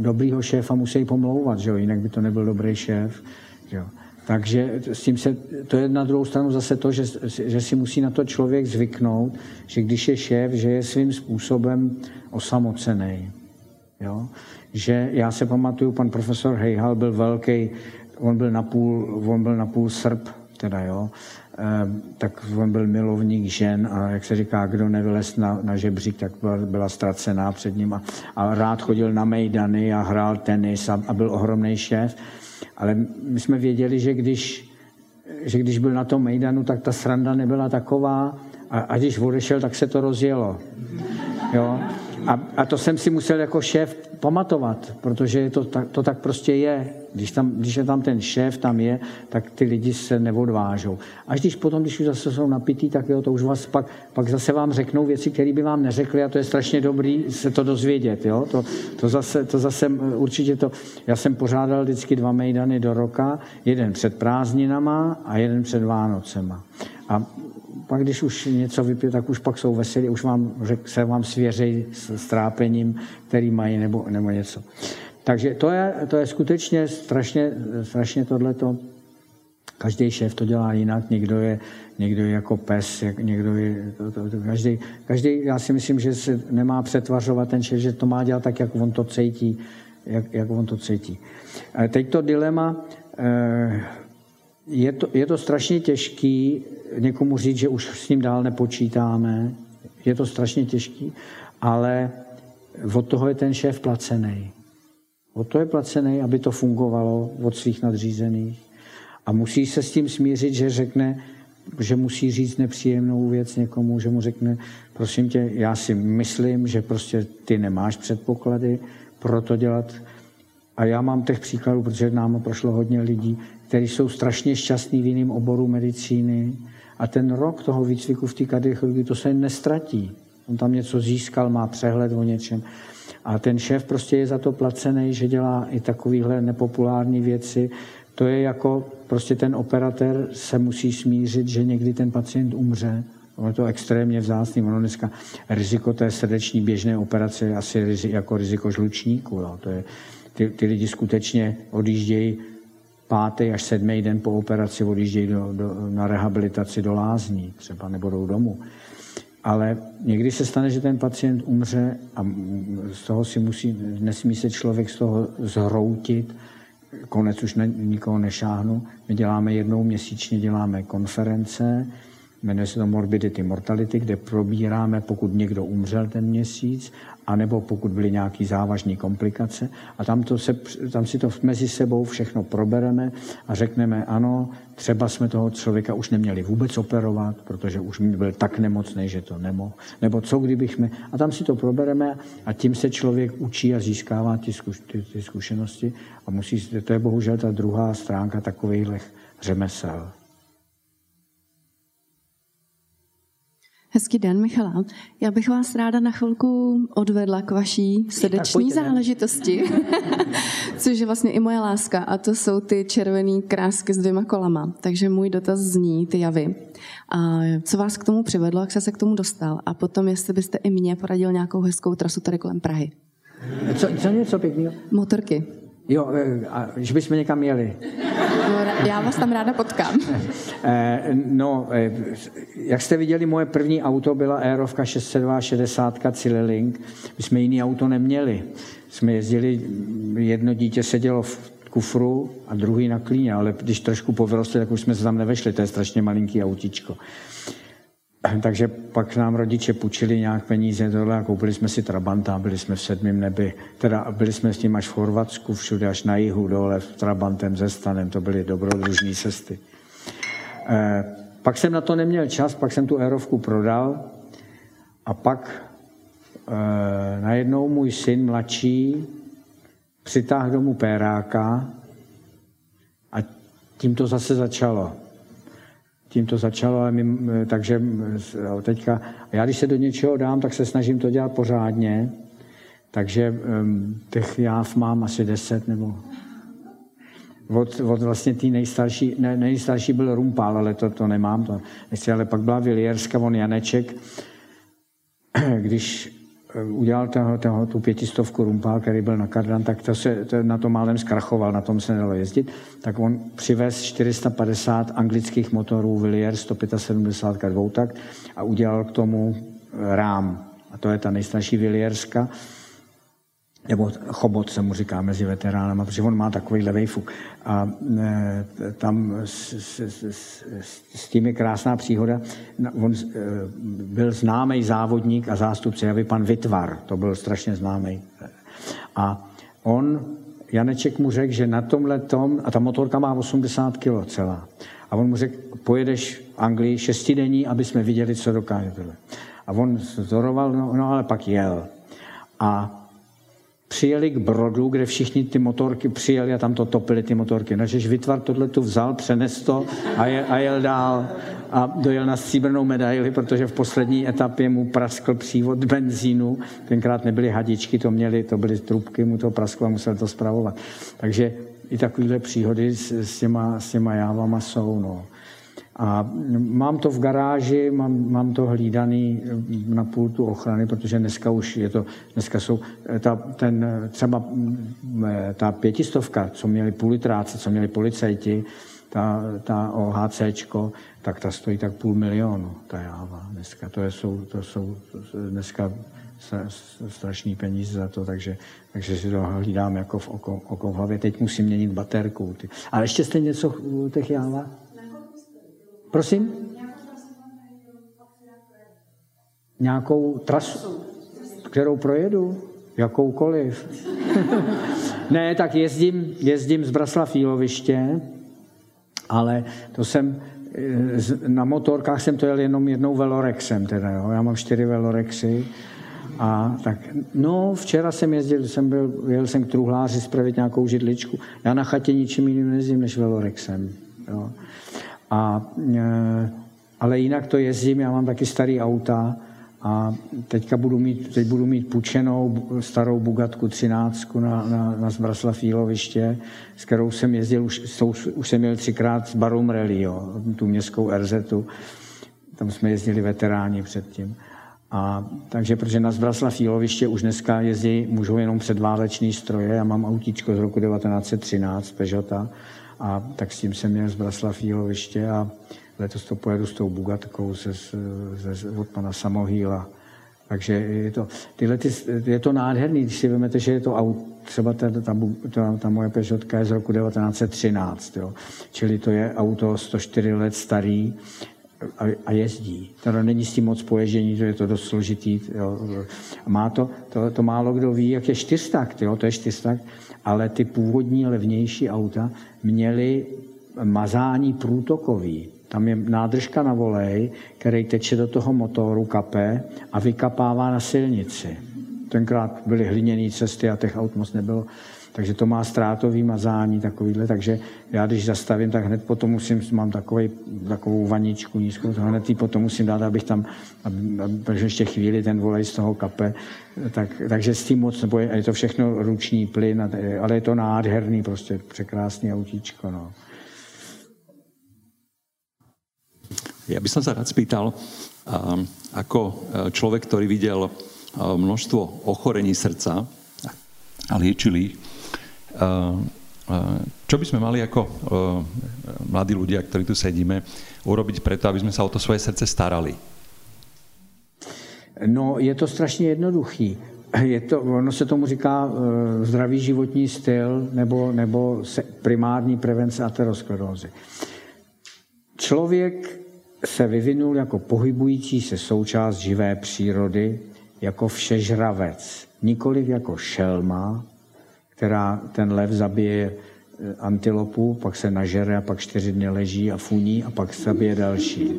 dobrýho šéfa musí pomlouvat, že jo? jinak by to nebyl dobrý šéf. Že jo? Takže s tím se, to je na druhou stranu zase to, že, že si musí na to člověk zvyknout, že když je šéf, že je svým způsobem osamocený. Jo? Že já se pamatuju, pan profesor Hejhal byl velký, on byl napůl, on byl napůl Srb, teda jo, tak on byl milovník žen a jak se říká, kdo nevylez na, na žebřík, tak byla, byla ztracená před ním a, a rád chodil na mejdany a hrál tenis a, a byl ohromný šéf. Ale my jsme věděli, že když, že když byl na tom mejdanu, tak ta sranda nebyla taková a, a když odešel, tak se to rozjelo. Jo? A, a to jsem si musel jako šéf pamatovat, protože to, to, to tak prostě je. Když, tam, když je tam ten šéf, tam je, tak ty lidi se neodvážou. Až když potom, když už zase jsou napitý, tak jo, to už vás pak, pak zase vám řeknou věci, které by vám neřekli a to je strašně dobrý se to dozvědět. Jo? To, to, zase, to zase určitě to... Já jsem pořádal vždycky dva mejdany do roka, jeden před prázdninama a jeden před Vánocema. A pak když už něco vypije, tak už pak jsou veselí, už vám, řek, se vám svěřejí s strápením, který mají, nebo, nebo něco. Takže to je, to je skutečně strašně, strašně tohleto. Každý šéf to dělá jinak, někdo je, někdo je jako pes, někdo je, to, to, to, každý, každý, já si myslím, že se nemá přetvařovat ten šéf, že to má dělat tak, jak on to cítí, jak, jak on to cítí. Teď to dilema, eh, je to, je to strašně těžký někomu říct, že už s ním dál nepočítáme. Je to strašně těžký, ale od toho je ten šéf placený. Od toho je placený, aby to fungovalo od svých nadřízených. A musí se s tím smířit, že řekne, že musí říct nepříjemnou věc někomu, že mu řekne, prosím tě, já si myslím, že prostě ty nemáš předpoklady pro to dělat. A já mám těch příkladů, protože nám prošlo hodně lidí, kteří jsou strašně šťastní v jiném oboru medicíny a ten rok toho výcviku v té kardiochirurgii, to se nestratí. On tam něco získal, má přehled o něčem. A ten šéf prostě je za to placený, že dělá i takovéhle nepopulární věci, to je jako, prostě ten operatér se musí smířit, že někdy ten pacient umře. Ono je to extrémně vzácný. Ono dneska riziko té srdeční běžné operace je asi jako riziko žlučníku. Jo. To je, ty, ty lidi skutečně odjíždějí pátý až sedmý den po operaci odjíždějí do, do, na rehabilitaci do lázní třeba nebo jdou domů. Ale někdy se stane, že ten pacient umře a z toho si musí, nesmí se člověk z toho zhroutit, konec už ne, nikoho nešáhnu. My děláme jednou měsíčně, děláme konference, jmenuje se to Morbidity Mortality, kde probíráme, pokud někdo umřel ten měsíc, anebo pokud byly nějaké závažné komplikace. A tam, to se, tam si to mezi sebou všechno probereme a řekneme, ano, třeba jsme toho člověka už neměli vůbec operovat, protože už byl tak nemocný, že to nemohl. Nebo co kdybychom... A tam si to probereme a tím se člověk učí a získává ty, zkuš, ty, ty zkušenosti. A musí, to je bohužel ta druhá stránka takovýchhle řemesel. Hezký den, Michala. Já bych vás ráda na chvilku odvedla k vaší srdeční záležitosti, což je vlastně i moje láska, a to jsou ty červené krásky s dvěma kolama. Takže můj dotaz zní, ty javy. A co vás k tomu přivedlo, jak jste se k tomu dostal? A potom, jestli byste i mě poradil nějakou hezkou trasu tady kolem Prahy. Co, co něco pěkného? Motorky. Jo, e, a že bychom někam jeli. No, já vás tam ráda potkám. E, no, e, jak jste viděli, moje první auto byla Aerovka 660 Cililink. My jsme jiný auto neměli. Jsme jezdili, jedno dítě sedělo v kufru a druhý na klíně, ale když trošku povyrostli, tak už jsme se tam nevešli, to je strašně malinký autičko. Takže pak nám rodiče půjčili nějak peníze tohle a koupili jsme si Trabanta, byli jsme v sedmém nebi. Teda byli jsme s tím až v Chorvatsku, všude až na jihu dole, v Trabantem, ze Stanem, to byly dobrodružné cesty. E, pak jsem na to neměl čas, pak jsem tu aerovku prodal a pak e, najednou můj syn mladší přitáhl domů péráka a tím to zase začalo tím to začalo, ale my, takže teďka, já když se do něčeho dám, tak se snažím to dělat pořádně, takže těch jáv mám asi deset nebo od, od vlastně té nejstarší, ne, nejstarší byl Rumpál, ale to, to nemám, to nechci, ale pak byla Vilierska, on Janeček, když udělal toho, toho, tu pětistovku rumpál, který byl na kardan, tak to se to na to málem zkrachoval, na tom se nedalo jezdit, tak on přivez 450 anglických motorů Villiers 175 dvoutak a udělal k tomu rám. A to je ta nejstarší Villierska nebo chobot se mu říká mezi veteránama, protože on má takový levý fuk. A e, tam s, s, s, s tím je krásná příhoda. On e, byl známý závodník a zástupce javy pan Vitvar, to byl strašně známý. A on, Janeček mu řekl, že na tomhle tom, a ta motorka má 80 kg celá, a on mu řekl, pojedeš v Anglii šestidenní, aby jsme viděli, co dokáže. A on zdoroval, no, no ale pak jel. A přijeli k Brodu, kde všichni ty motorky přijeli a tam to topili ty motorky. Načež Vytvar tohle tu vzal, přenes to a, je, a jel dál a dojel na stříbrnou medaili, protože v poslední etapě mu praskl přívod benzínu. Tenkrát nebyly hadičky, to měly, to byly trubky, mu to prasklo a musel to zpravovat. Takže i takovéhle příhody s, s, těma, s těma jávama jsou. No. A mám to v garáži, mám, mám to hlídaný na pultu ochrany, protože dneska už je to, dneska jsou ta, ten, třeba ta pětistovka, co měli půl litráce, co měli policajti, ta, ta OHCčko, tak ta stojí tak půl milionu, ta jáva dneska. To, je, jsou, to jsou dneska strašný peníze za to, takže, takže si to hlídám jako v oko, oko v hlavě. Teď musím měnit baterku. Ale ještě jste něco těch jáva? Prosím? Nějakou trasu, kterou projedu? Jakoukoliv. ne, tak jezdím, jezdím z Braslav Jíloviště, ale to jsem, eh, na motorkách jsem to jel jenom jednou velorexem, teda, jo. já mám čtyři velorexy. A tak, no, včera jsem jezdil, jsem byl, jel jsem k truhláři spravit nějakou židličku. Já na chatě ničím jiným nejezdím než velorexem. Jo. A, e, ale jinak to jezdím, já mám taky starý auta a teďka budu mít, teď budu mít půjčenou starou Bugatku 13 na, na, na Zbraslav Jíloviště, s kterou jsem jezdil, už, už, už jsem měl třikrát s Barum Rally, jo, tu městskou RZ. Tam jsme jezdili veteráni předtím. A, takže, protože na Zbraslav Jíloviště už dneska jezdí, můžou jenom předváleční stroje. Já mám autíčko z roku 1913, Peugeota, a tak s tím jsem měl Zbraslav Jíloviště a letos to pojedu s tou Bugatkou ze, ze, od pana Samohýla. Takže je to, tyhle ty, je to nádherný, když si vezmete, že je to aut, třeba ta, ta, ta, ta moje Peugeotka je z roku 1913, jo. čili to je auto 104 let starý a, a jezdí. To není s tím moc poježdění, to je to dost složitý. Jo. Má to, to, to málo kdo ví, jak je čtyřtakt, jo, to je čtyřtakt, ale ty původní levnější auta měly mazání průtokový. Tam je nádržka na volej, který teče do toho motoru, kape a vykapává na silnici. Tenkrát byly hliněné cesty a těch aut moc nebylo. Takže to má ztrátový mazání takovýhle, takže já když zastavím, tak hned potom musím, mám takový, takovou vaničku nízkou, to hned ji potom musím dát, abych tam, protože ještě chvíli ten volej z toho kape, tak, takže s tím moc, nebo je, to všechno ruční plyn, ale je to nádherný, prostě překrásný autíčko, no. Ja by som sa rád spýtal, ako e, človek, ktorý videl e, množstvo ochorení srdca a liečili ich, čo by sme mali ako mladí ľudia, ktorí tu sedíme, urobiť preto, aby sme sa o to svoje srdce starali? No, je to strašně jednoduchý. Je to, ono se tomu říká zdravý životní styl nebo, nebo primární prevence aterosklerózy. Člověk se vyvinul jako pohybující se součást živé přírody, jako všežravec, nikoliv jako šelma, která ten lev zabije eh, antilopu, pak se nažere a pak čtyři dny leží a funí a pak zabije další.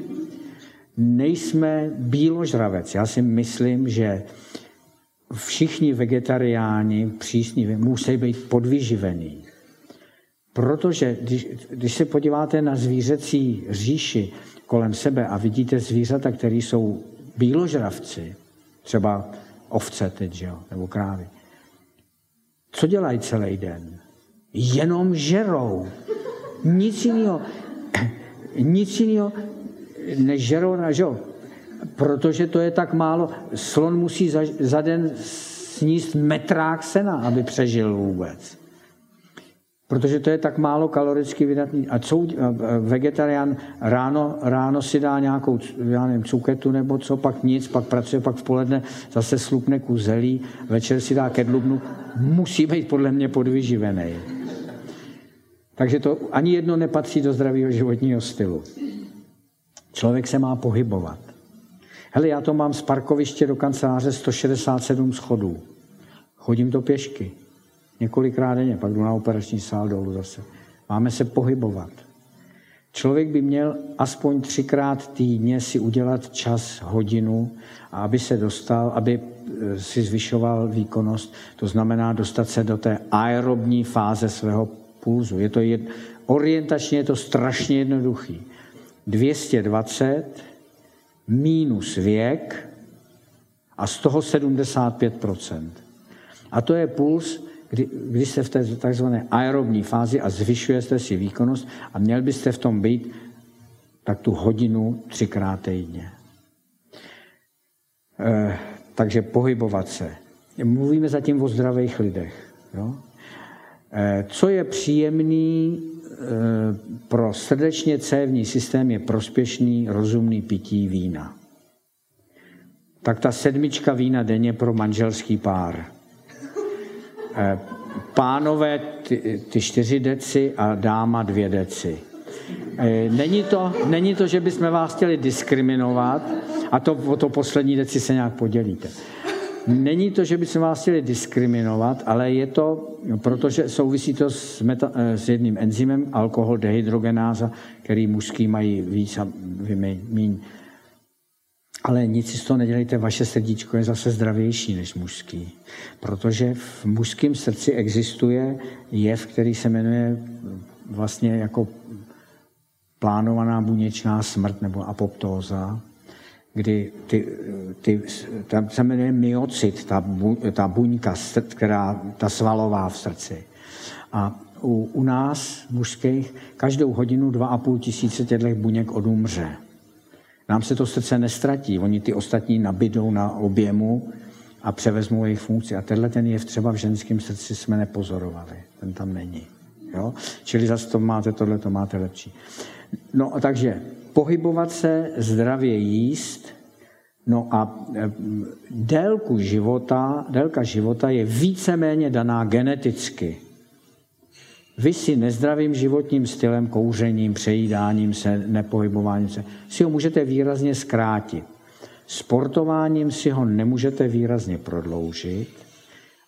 Nejsme bíložravec. Já si myslím, že všichni vegetariáni přísní musí být podvyživení. Protože když, když se podíváte na zvířecí říši, kolem sebe a vidíte zvířata, které jsou bíložravci, třeba ovce teď, že jo, nebo krávy, co dělají celý den? Jenom žerou. Nic jiného, nic jiného než žerou na žo. Protože to je tak málo. Slon musí za, za den sníst metrák sena, aby přežil vůbec protože to je tak málo kaloricky vydatný. A co vegetarián ráno, ráno si dá nějakou, já nevím, cuketu nebo co, pak nic, pak pracuje, pak v poledne zase slupne kuzelí, večer si dá kedlubnu, musí být podle mě podvyživený. Takže to ani jedno nepatří do zdravého životního stylu. Člověk se má pohybovat. Hele, já to mám z parkoviště do kanceláře 167 schodů. Chodím to pěšky několikrát denně, pak jdu na operační sál dolů zase. Máme se pohybovat. Člověk by měl aspoň třikrát týdně si udělat čas, hodinu, aby se dostal, aby e, si zvyšoval výkonnost, to znamená dostat se do té aerobní fáze svého pulzu. Je to jed, orientačně je to strašně jednoduchý. 220 minus věk a z toho 75% A to je puls, kdy, když jste v té takzvané aerobní fázi a zvyšujete si výkonnost a měl byste v tom být tak tu hodinu třikrát týdně. E, takže pohybovat se. Mluvíme zatím o zdravých lidech. Jo? E, co je příjemný e, pro srdečně cévní systém, je prospěšný, rozumný pití vína. Tak ta sedmička vína denně pro manželský pár. Eh, pánové ty, ty čtyři deci a dáma dvě deci. Eh, není to, není to, že bychom vás chtěli diskriminovat a to o to poslední deci se nějak podělíte. Není to, že bychom vás chtěli diskriminovat, ale je to, protože souvisí to s, meta, eh, s jedním enzymem, alkohol dehydrogenáza, který mužský mají víc a méně ale nic si z toho nedělejte, vaše srdíčko je zase zdravější než mužský. Protože v mužském srdci existuje jev, který se jmenuje vlastně jako plánovaná buněčná smrt nebo apoptóza, kdy ty, ty, tam se jmenuje myocit, ta, bu, ta buňka, která, ta svalová v srdci. A u, u nás, mužských, každou hodinu 2,5 tisíce těchto buněk odumře. Nám se to srdce nestratí, oni ty ostatní nabidou na objemu a převezmou jejich funkci. A tenhle ten je třeba v ženském srdci jsme nepozorovali. Ten tam není. Jo? Čili zase to máte tohle, to máte lepší. No takže pohybovat se, zdravě jíst, no a e, délku života, délka života je víceméně daná geneticky. Vy si nezdravým životním stylem, kouřením, přejídáním se, nepohybováním se, si ho můžete výrazně zkrátit. Sportováním si ho nemůžete výrazně prodloužit,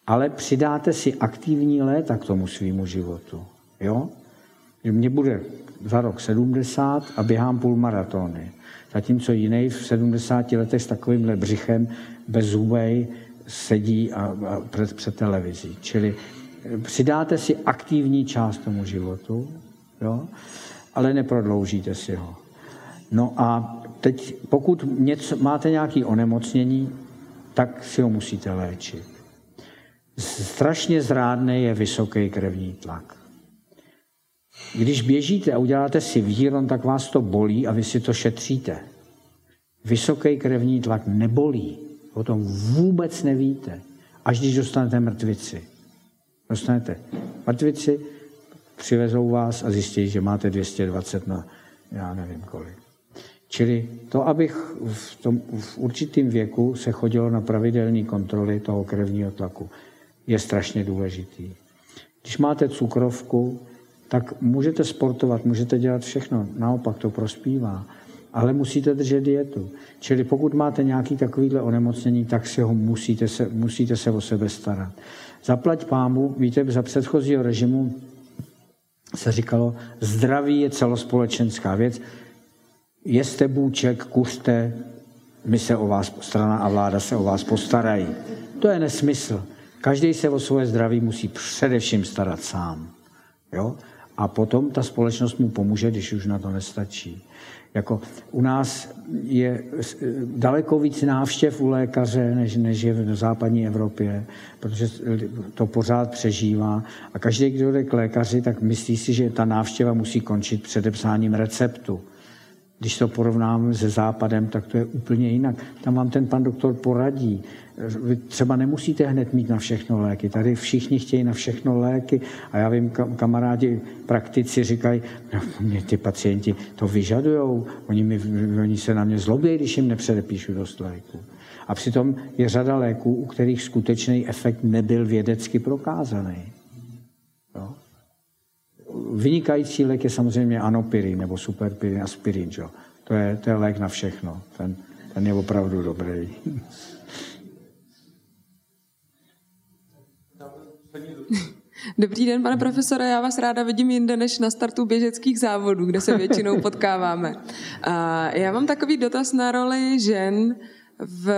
ale přidáte si aktivní léta k tomu svýmu životu. Jo? Mně bude za rok 70 a běhám půl maratony. Zatímco jiný v 70 letech s takovýmhle břichem bez zubej sedí a, a před, před televizí. Čili přidáte si aktivní část tomu životu, jo? ale neprodloužíte si ho. No a teď, pokud něco, máte nějaké onemocnění, tak si ho musíte léčit. Strašně zrádný je vysoký krevní tlak. Když běžíte a uděláte si výron, tak vás to bolí a vy si to šetříte. Vysoký krevní tlak nebolí. O tom vůbec nevíte, až když dostanete mrtvici. Dostanete mrtvici, přivezou vás a zjistí, že máte 220 na já nevím kolik. Čili to, abych v, tom, v určitém věku se chodilo na pravidelné kontroly toho krevního tlaku, je strašně důležitý. Když máte cukrovku, tak můžete sportovat, můžete dělat všechno, naopak to prospívá, ale musíte držet dietu. Čili pokud máte nějaký takovýhle onemocnění, tak si ho musíte se, musíte se o sebe starat. Zaplať pámu, víte, za předchozího režimu se říkalo, zdraví je celospolečenská věc, jeste bůček, kuřte, my se o vás, strana a vláda se o vás postarají. To je nesmysl. Každý se o svoje zdraví musí především starat sám. Jo? A potom ta společnost mu pomůže, když už na to nestačí. Jako u nás je daleko víc návštěv u lékaře, než, než je v západní Evropě, protože to pořád přežívá. A každý, kdo jde k lékaři, tak myslí si, že ta návštěva musí končit předepsáním receptu. Když to porovnáme se západem, tak to je úplně jinak. Tam vám ten pan doktor poradí. Vy třeba nemusíte hned mít na všechno léky. Tady všichni chtějí na všechno léky. A já vím, kamarádi praktici říkají, no, mě ty pacienti to vyžadujou. Oni, oni se na mě zlobí, když jim nepředepíšu dost léků. A přitom je řada léků, u kterých skutečný efekt nebyl vědecky prokázaný. Vynikající lék je samozřejmě anopirin nebo superpirin, aspirin. Jo? To, je, to je lék na všechno. Ten, ten je opravdu dobrý. Dobrý den, pane profesore, já vás ráda vidím jinde než na startu běžeckých závodů, kde se většinou potkáváme. Já mám takový dotaz na roli žen v,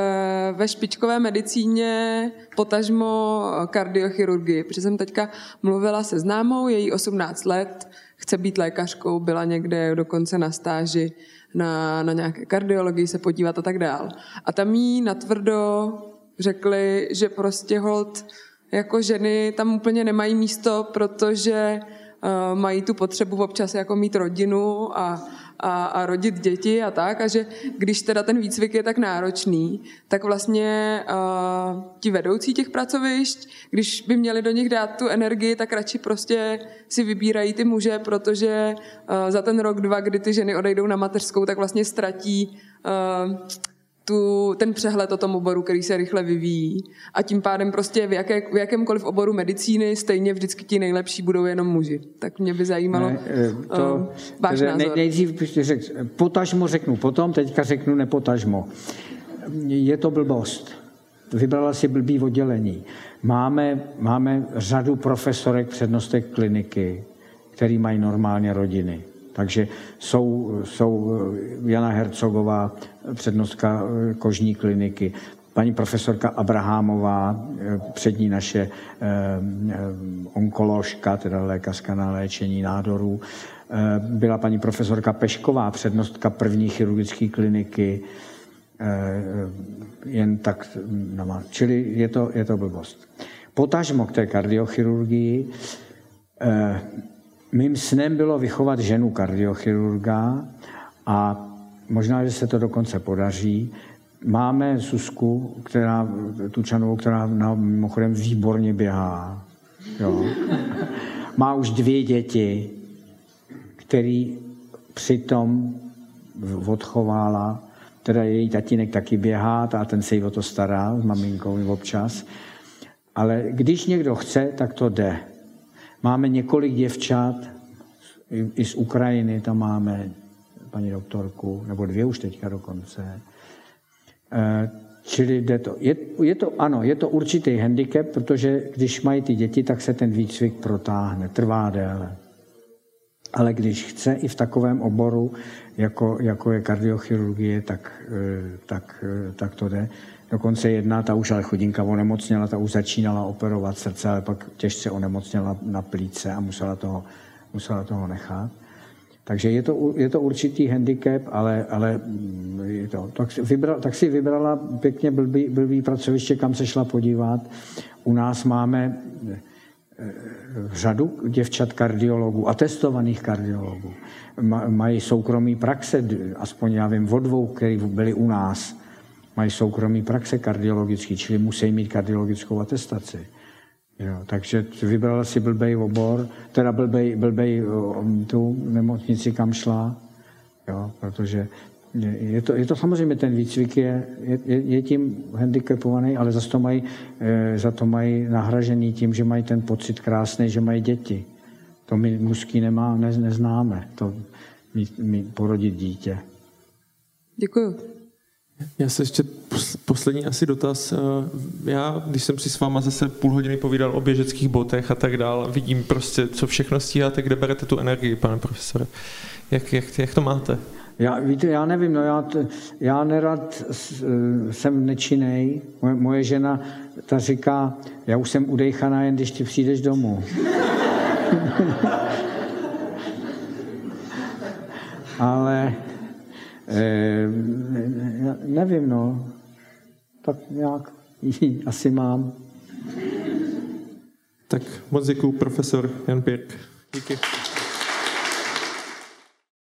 ve špičkové medicíně, potažmo kardiochirurgii, protože jsem teďka mluvila se známou, její 18 let, chce být lékařkou, byla někde dokonce na stáži na, na nějaké kardiologii se podívat a tak dál. A tam jí natvrdo řekli, že prostě hold jako ženy tam úplně nemají místo, protože uh, mají tu potřebu občas jako mít rodinu a, a, a rodit děti a tak, a že když teda ten výcvik je tak náročný, tak vlastně uh, ti vedoucí těch pracovišť, když by měli do nich dát tu energii, tak radši prostě si vybírají ty muže, protože uh, za ten rok, dva, kdy ty ženy odejdou na mateřskou, tak vlastně ztratí uh, tu, ten přehled o tom oboru, který se rychle vyvíjí. A tím pádem prostě v, jaké, v jakémkoliv oboru medicíny stejně vždycky ti nejlepší budou jenom muži. Tak mě by zajímalo ne, eh, to, uh, váš názor. Nej, nejdřív řek, potažmo řeknu potom, teďka řeknu nepotažmo. Je to blbost. Vybrala si blbý oddělení. Máme, máme řadu profesorek přednostek kliniky, který mají normálně rodiny. Takže jsou, jsou eh, Jana Hercogová, přednostka eh, kožní kliniky, paní profesorka Abrahamová, eh, přední naše onkoložka, teda lékařka na léčení nádorů, byla paní profesorka Pešková, přednostka první chirurgické kliniky, jen tak, čili je to, je to blbost. Potažmo k té kardiochirurgii, mým snem bylo vychovat ženu kardiochirurga a možná, že se to dokonce podaří. Máme Susku, která, Tučanovou, která na, mimochodem výborně běhá. Jo. Má už dvě děti, který přitom odchovala, teda její tatínek taky běhá a ten se jí o to stará s maminkou občas. Ale když někdo chce, tak to jde. Máme několik děvčat, i z Ukrajiny tam máme paní doktorku, nebo dvě už teďka dokonce. Eh, čili jde to. Je, je to, ano, je to určitý handicap, protože když mají ty děti, tak se ten výcvik protáhne, trvá déle. Ale když chce i v takovém oboru, jako, jako je kardiochirurgie, tak, eh, tak, eh, tak to jde. Dokonce jedna, ta už ale chodinka onemocněla, ta už začínala operovat srdce, ale pak těžce onemocněla na plíce a musela toho, musela toho nechat. Takže je to, je to určitý handicap, ale, ale mm, je to, tak, si tak si vybrala pěkně blbý, blbý pracoviště, kam se šla podívat. U nás máme eh, řadu děvčat kardiologů, atestovaných kardiologů. Mají soukromý praxe, aspoň já vím o dvou, který byli u nás. Mají soukromý praxe kardiologický, čili musí mít kardiologickou atestaci. Jo, takže vybrala si blbej obor, teda blbej, blbej tu nemocnici, kam šla, jo, protože je to, je to samozřejmě, ten výcvik je, je, je tím handicapovaný, ale za to, mají, e, za to mají nahražený tím, že mají ten pocit krásný, že mají děti. To my mužský nemá, ne, neznáme, to mít, mít, porodit dítě. Děkuju. Já se ještě poslední asi dotaz. Eh, já, když jsem si s váma zase půl hodiny povídal o běžeckých botech a tak dál, vidím prostě, co všechno stíháte, kde berete tu energii, pane profesore. Jak, jak, jak to máte? Já, víte, já nevím, no já, já nerad jsem nečinej. Moje, moje žena ta říká, já už jsem udejchaná, jen když ty přijdeš domů. Ale Eh, nevím, no. Tak nějak asi mám. Tak moc děkuji, profesor Jan Pirk. Díky.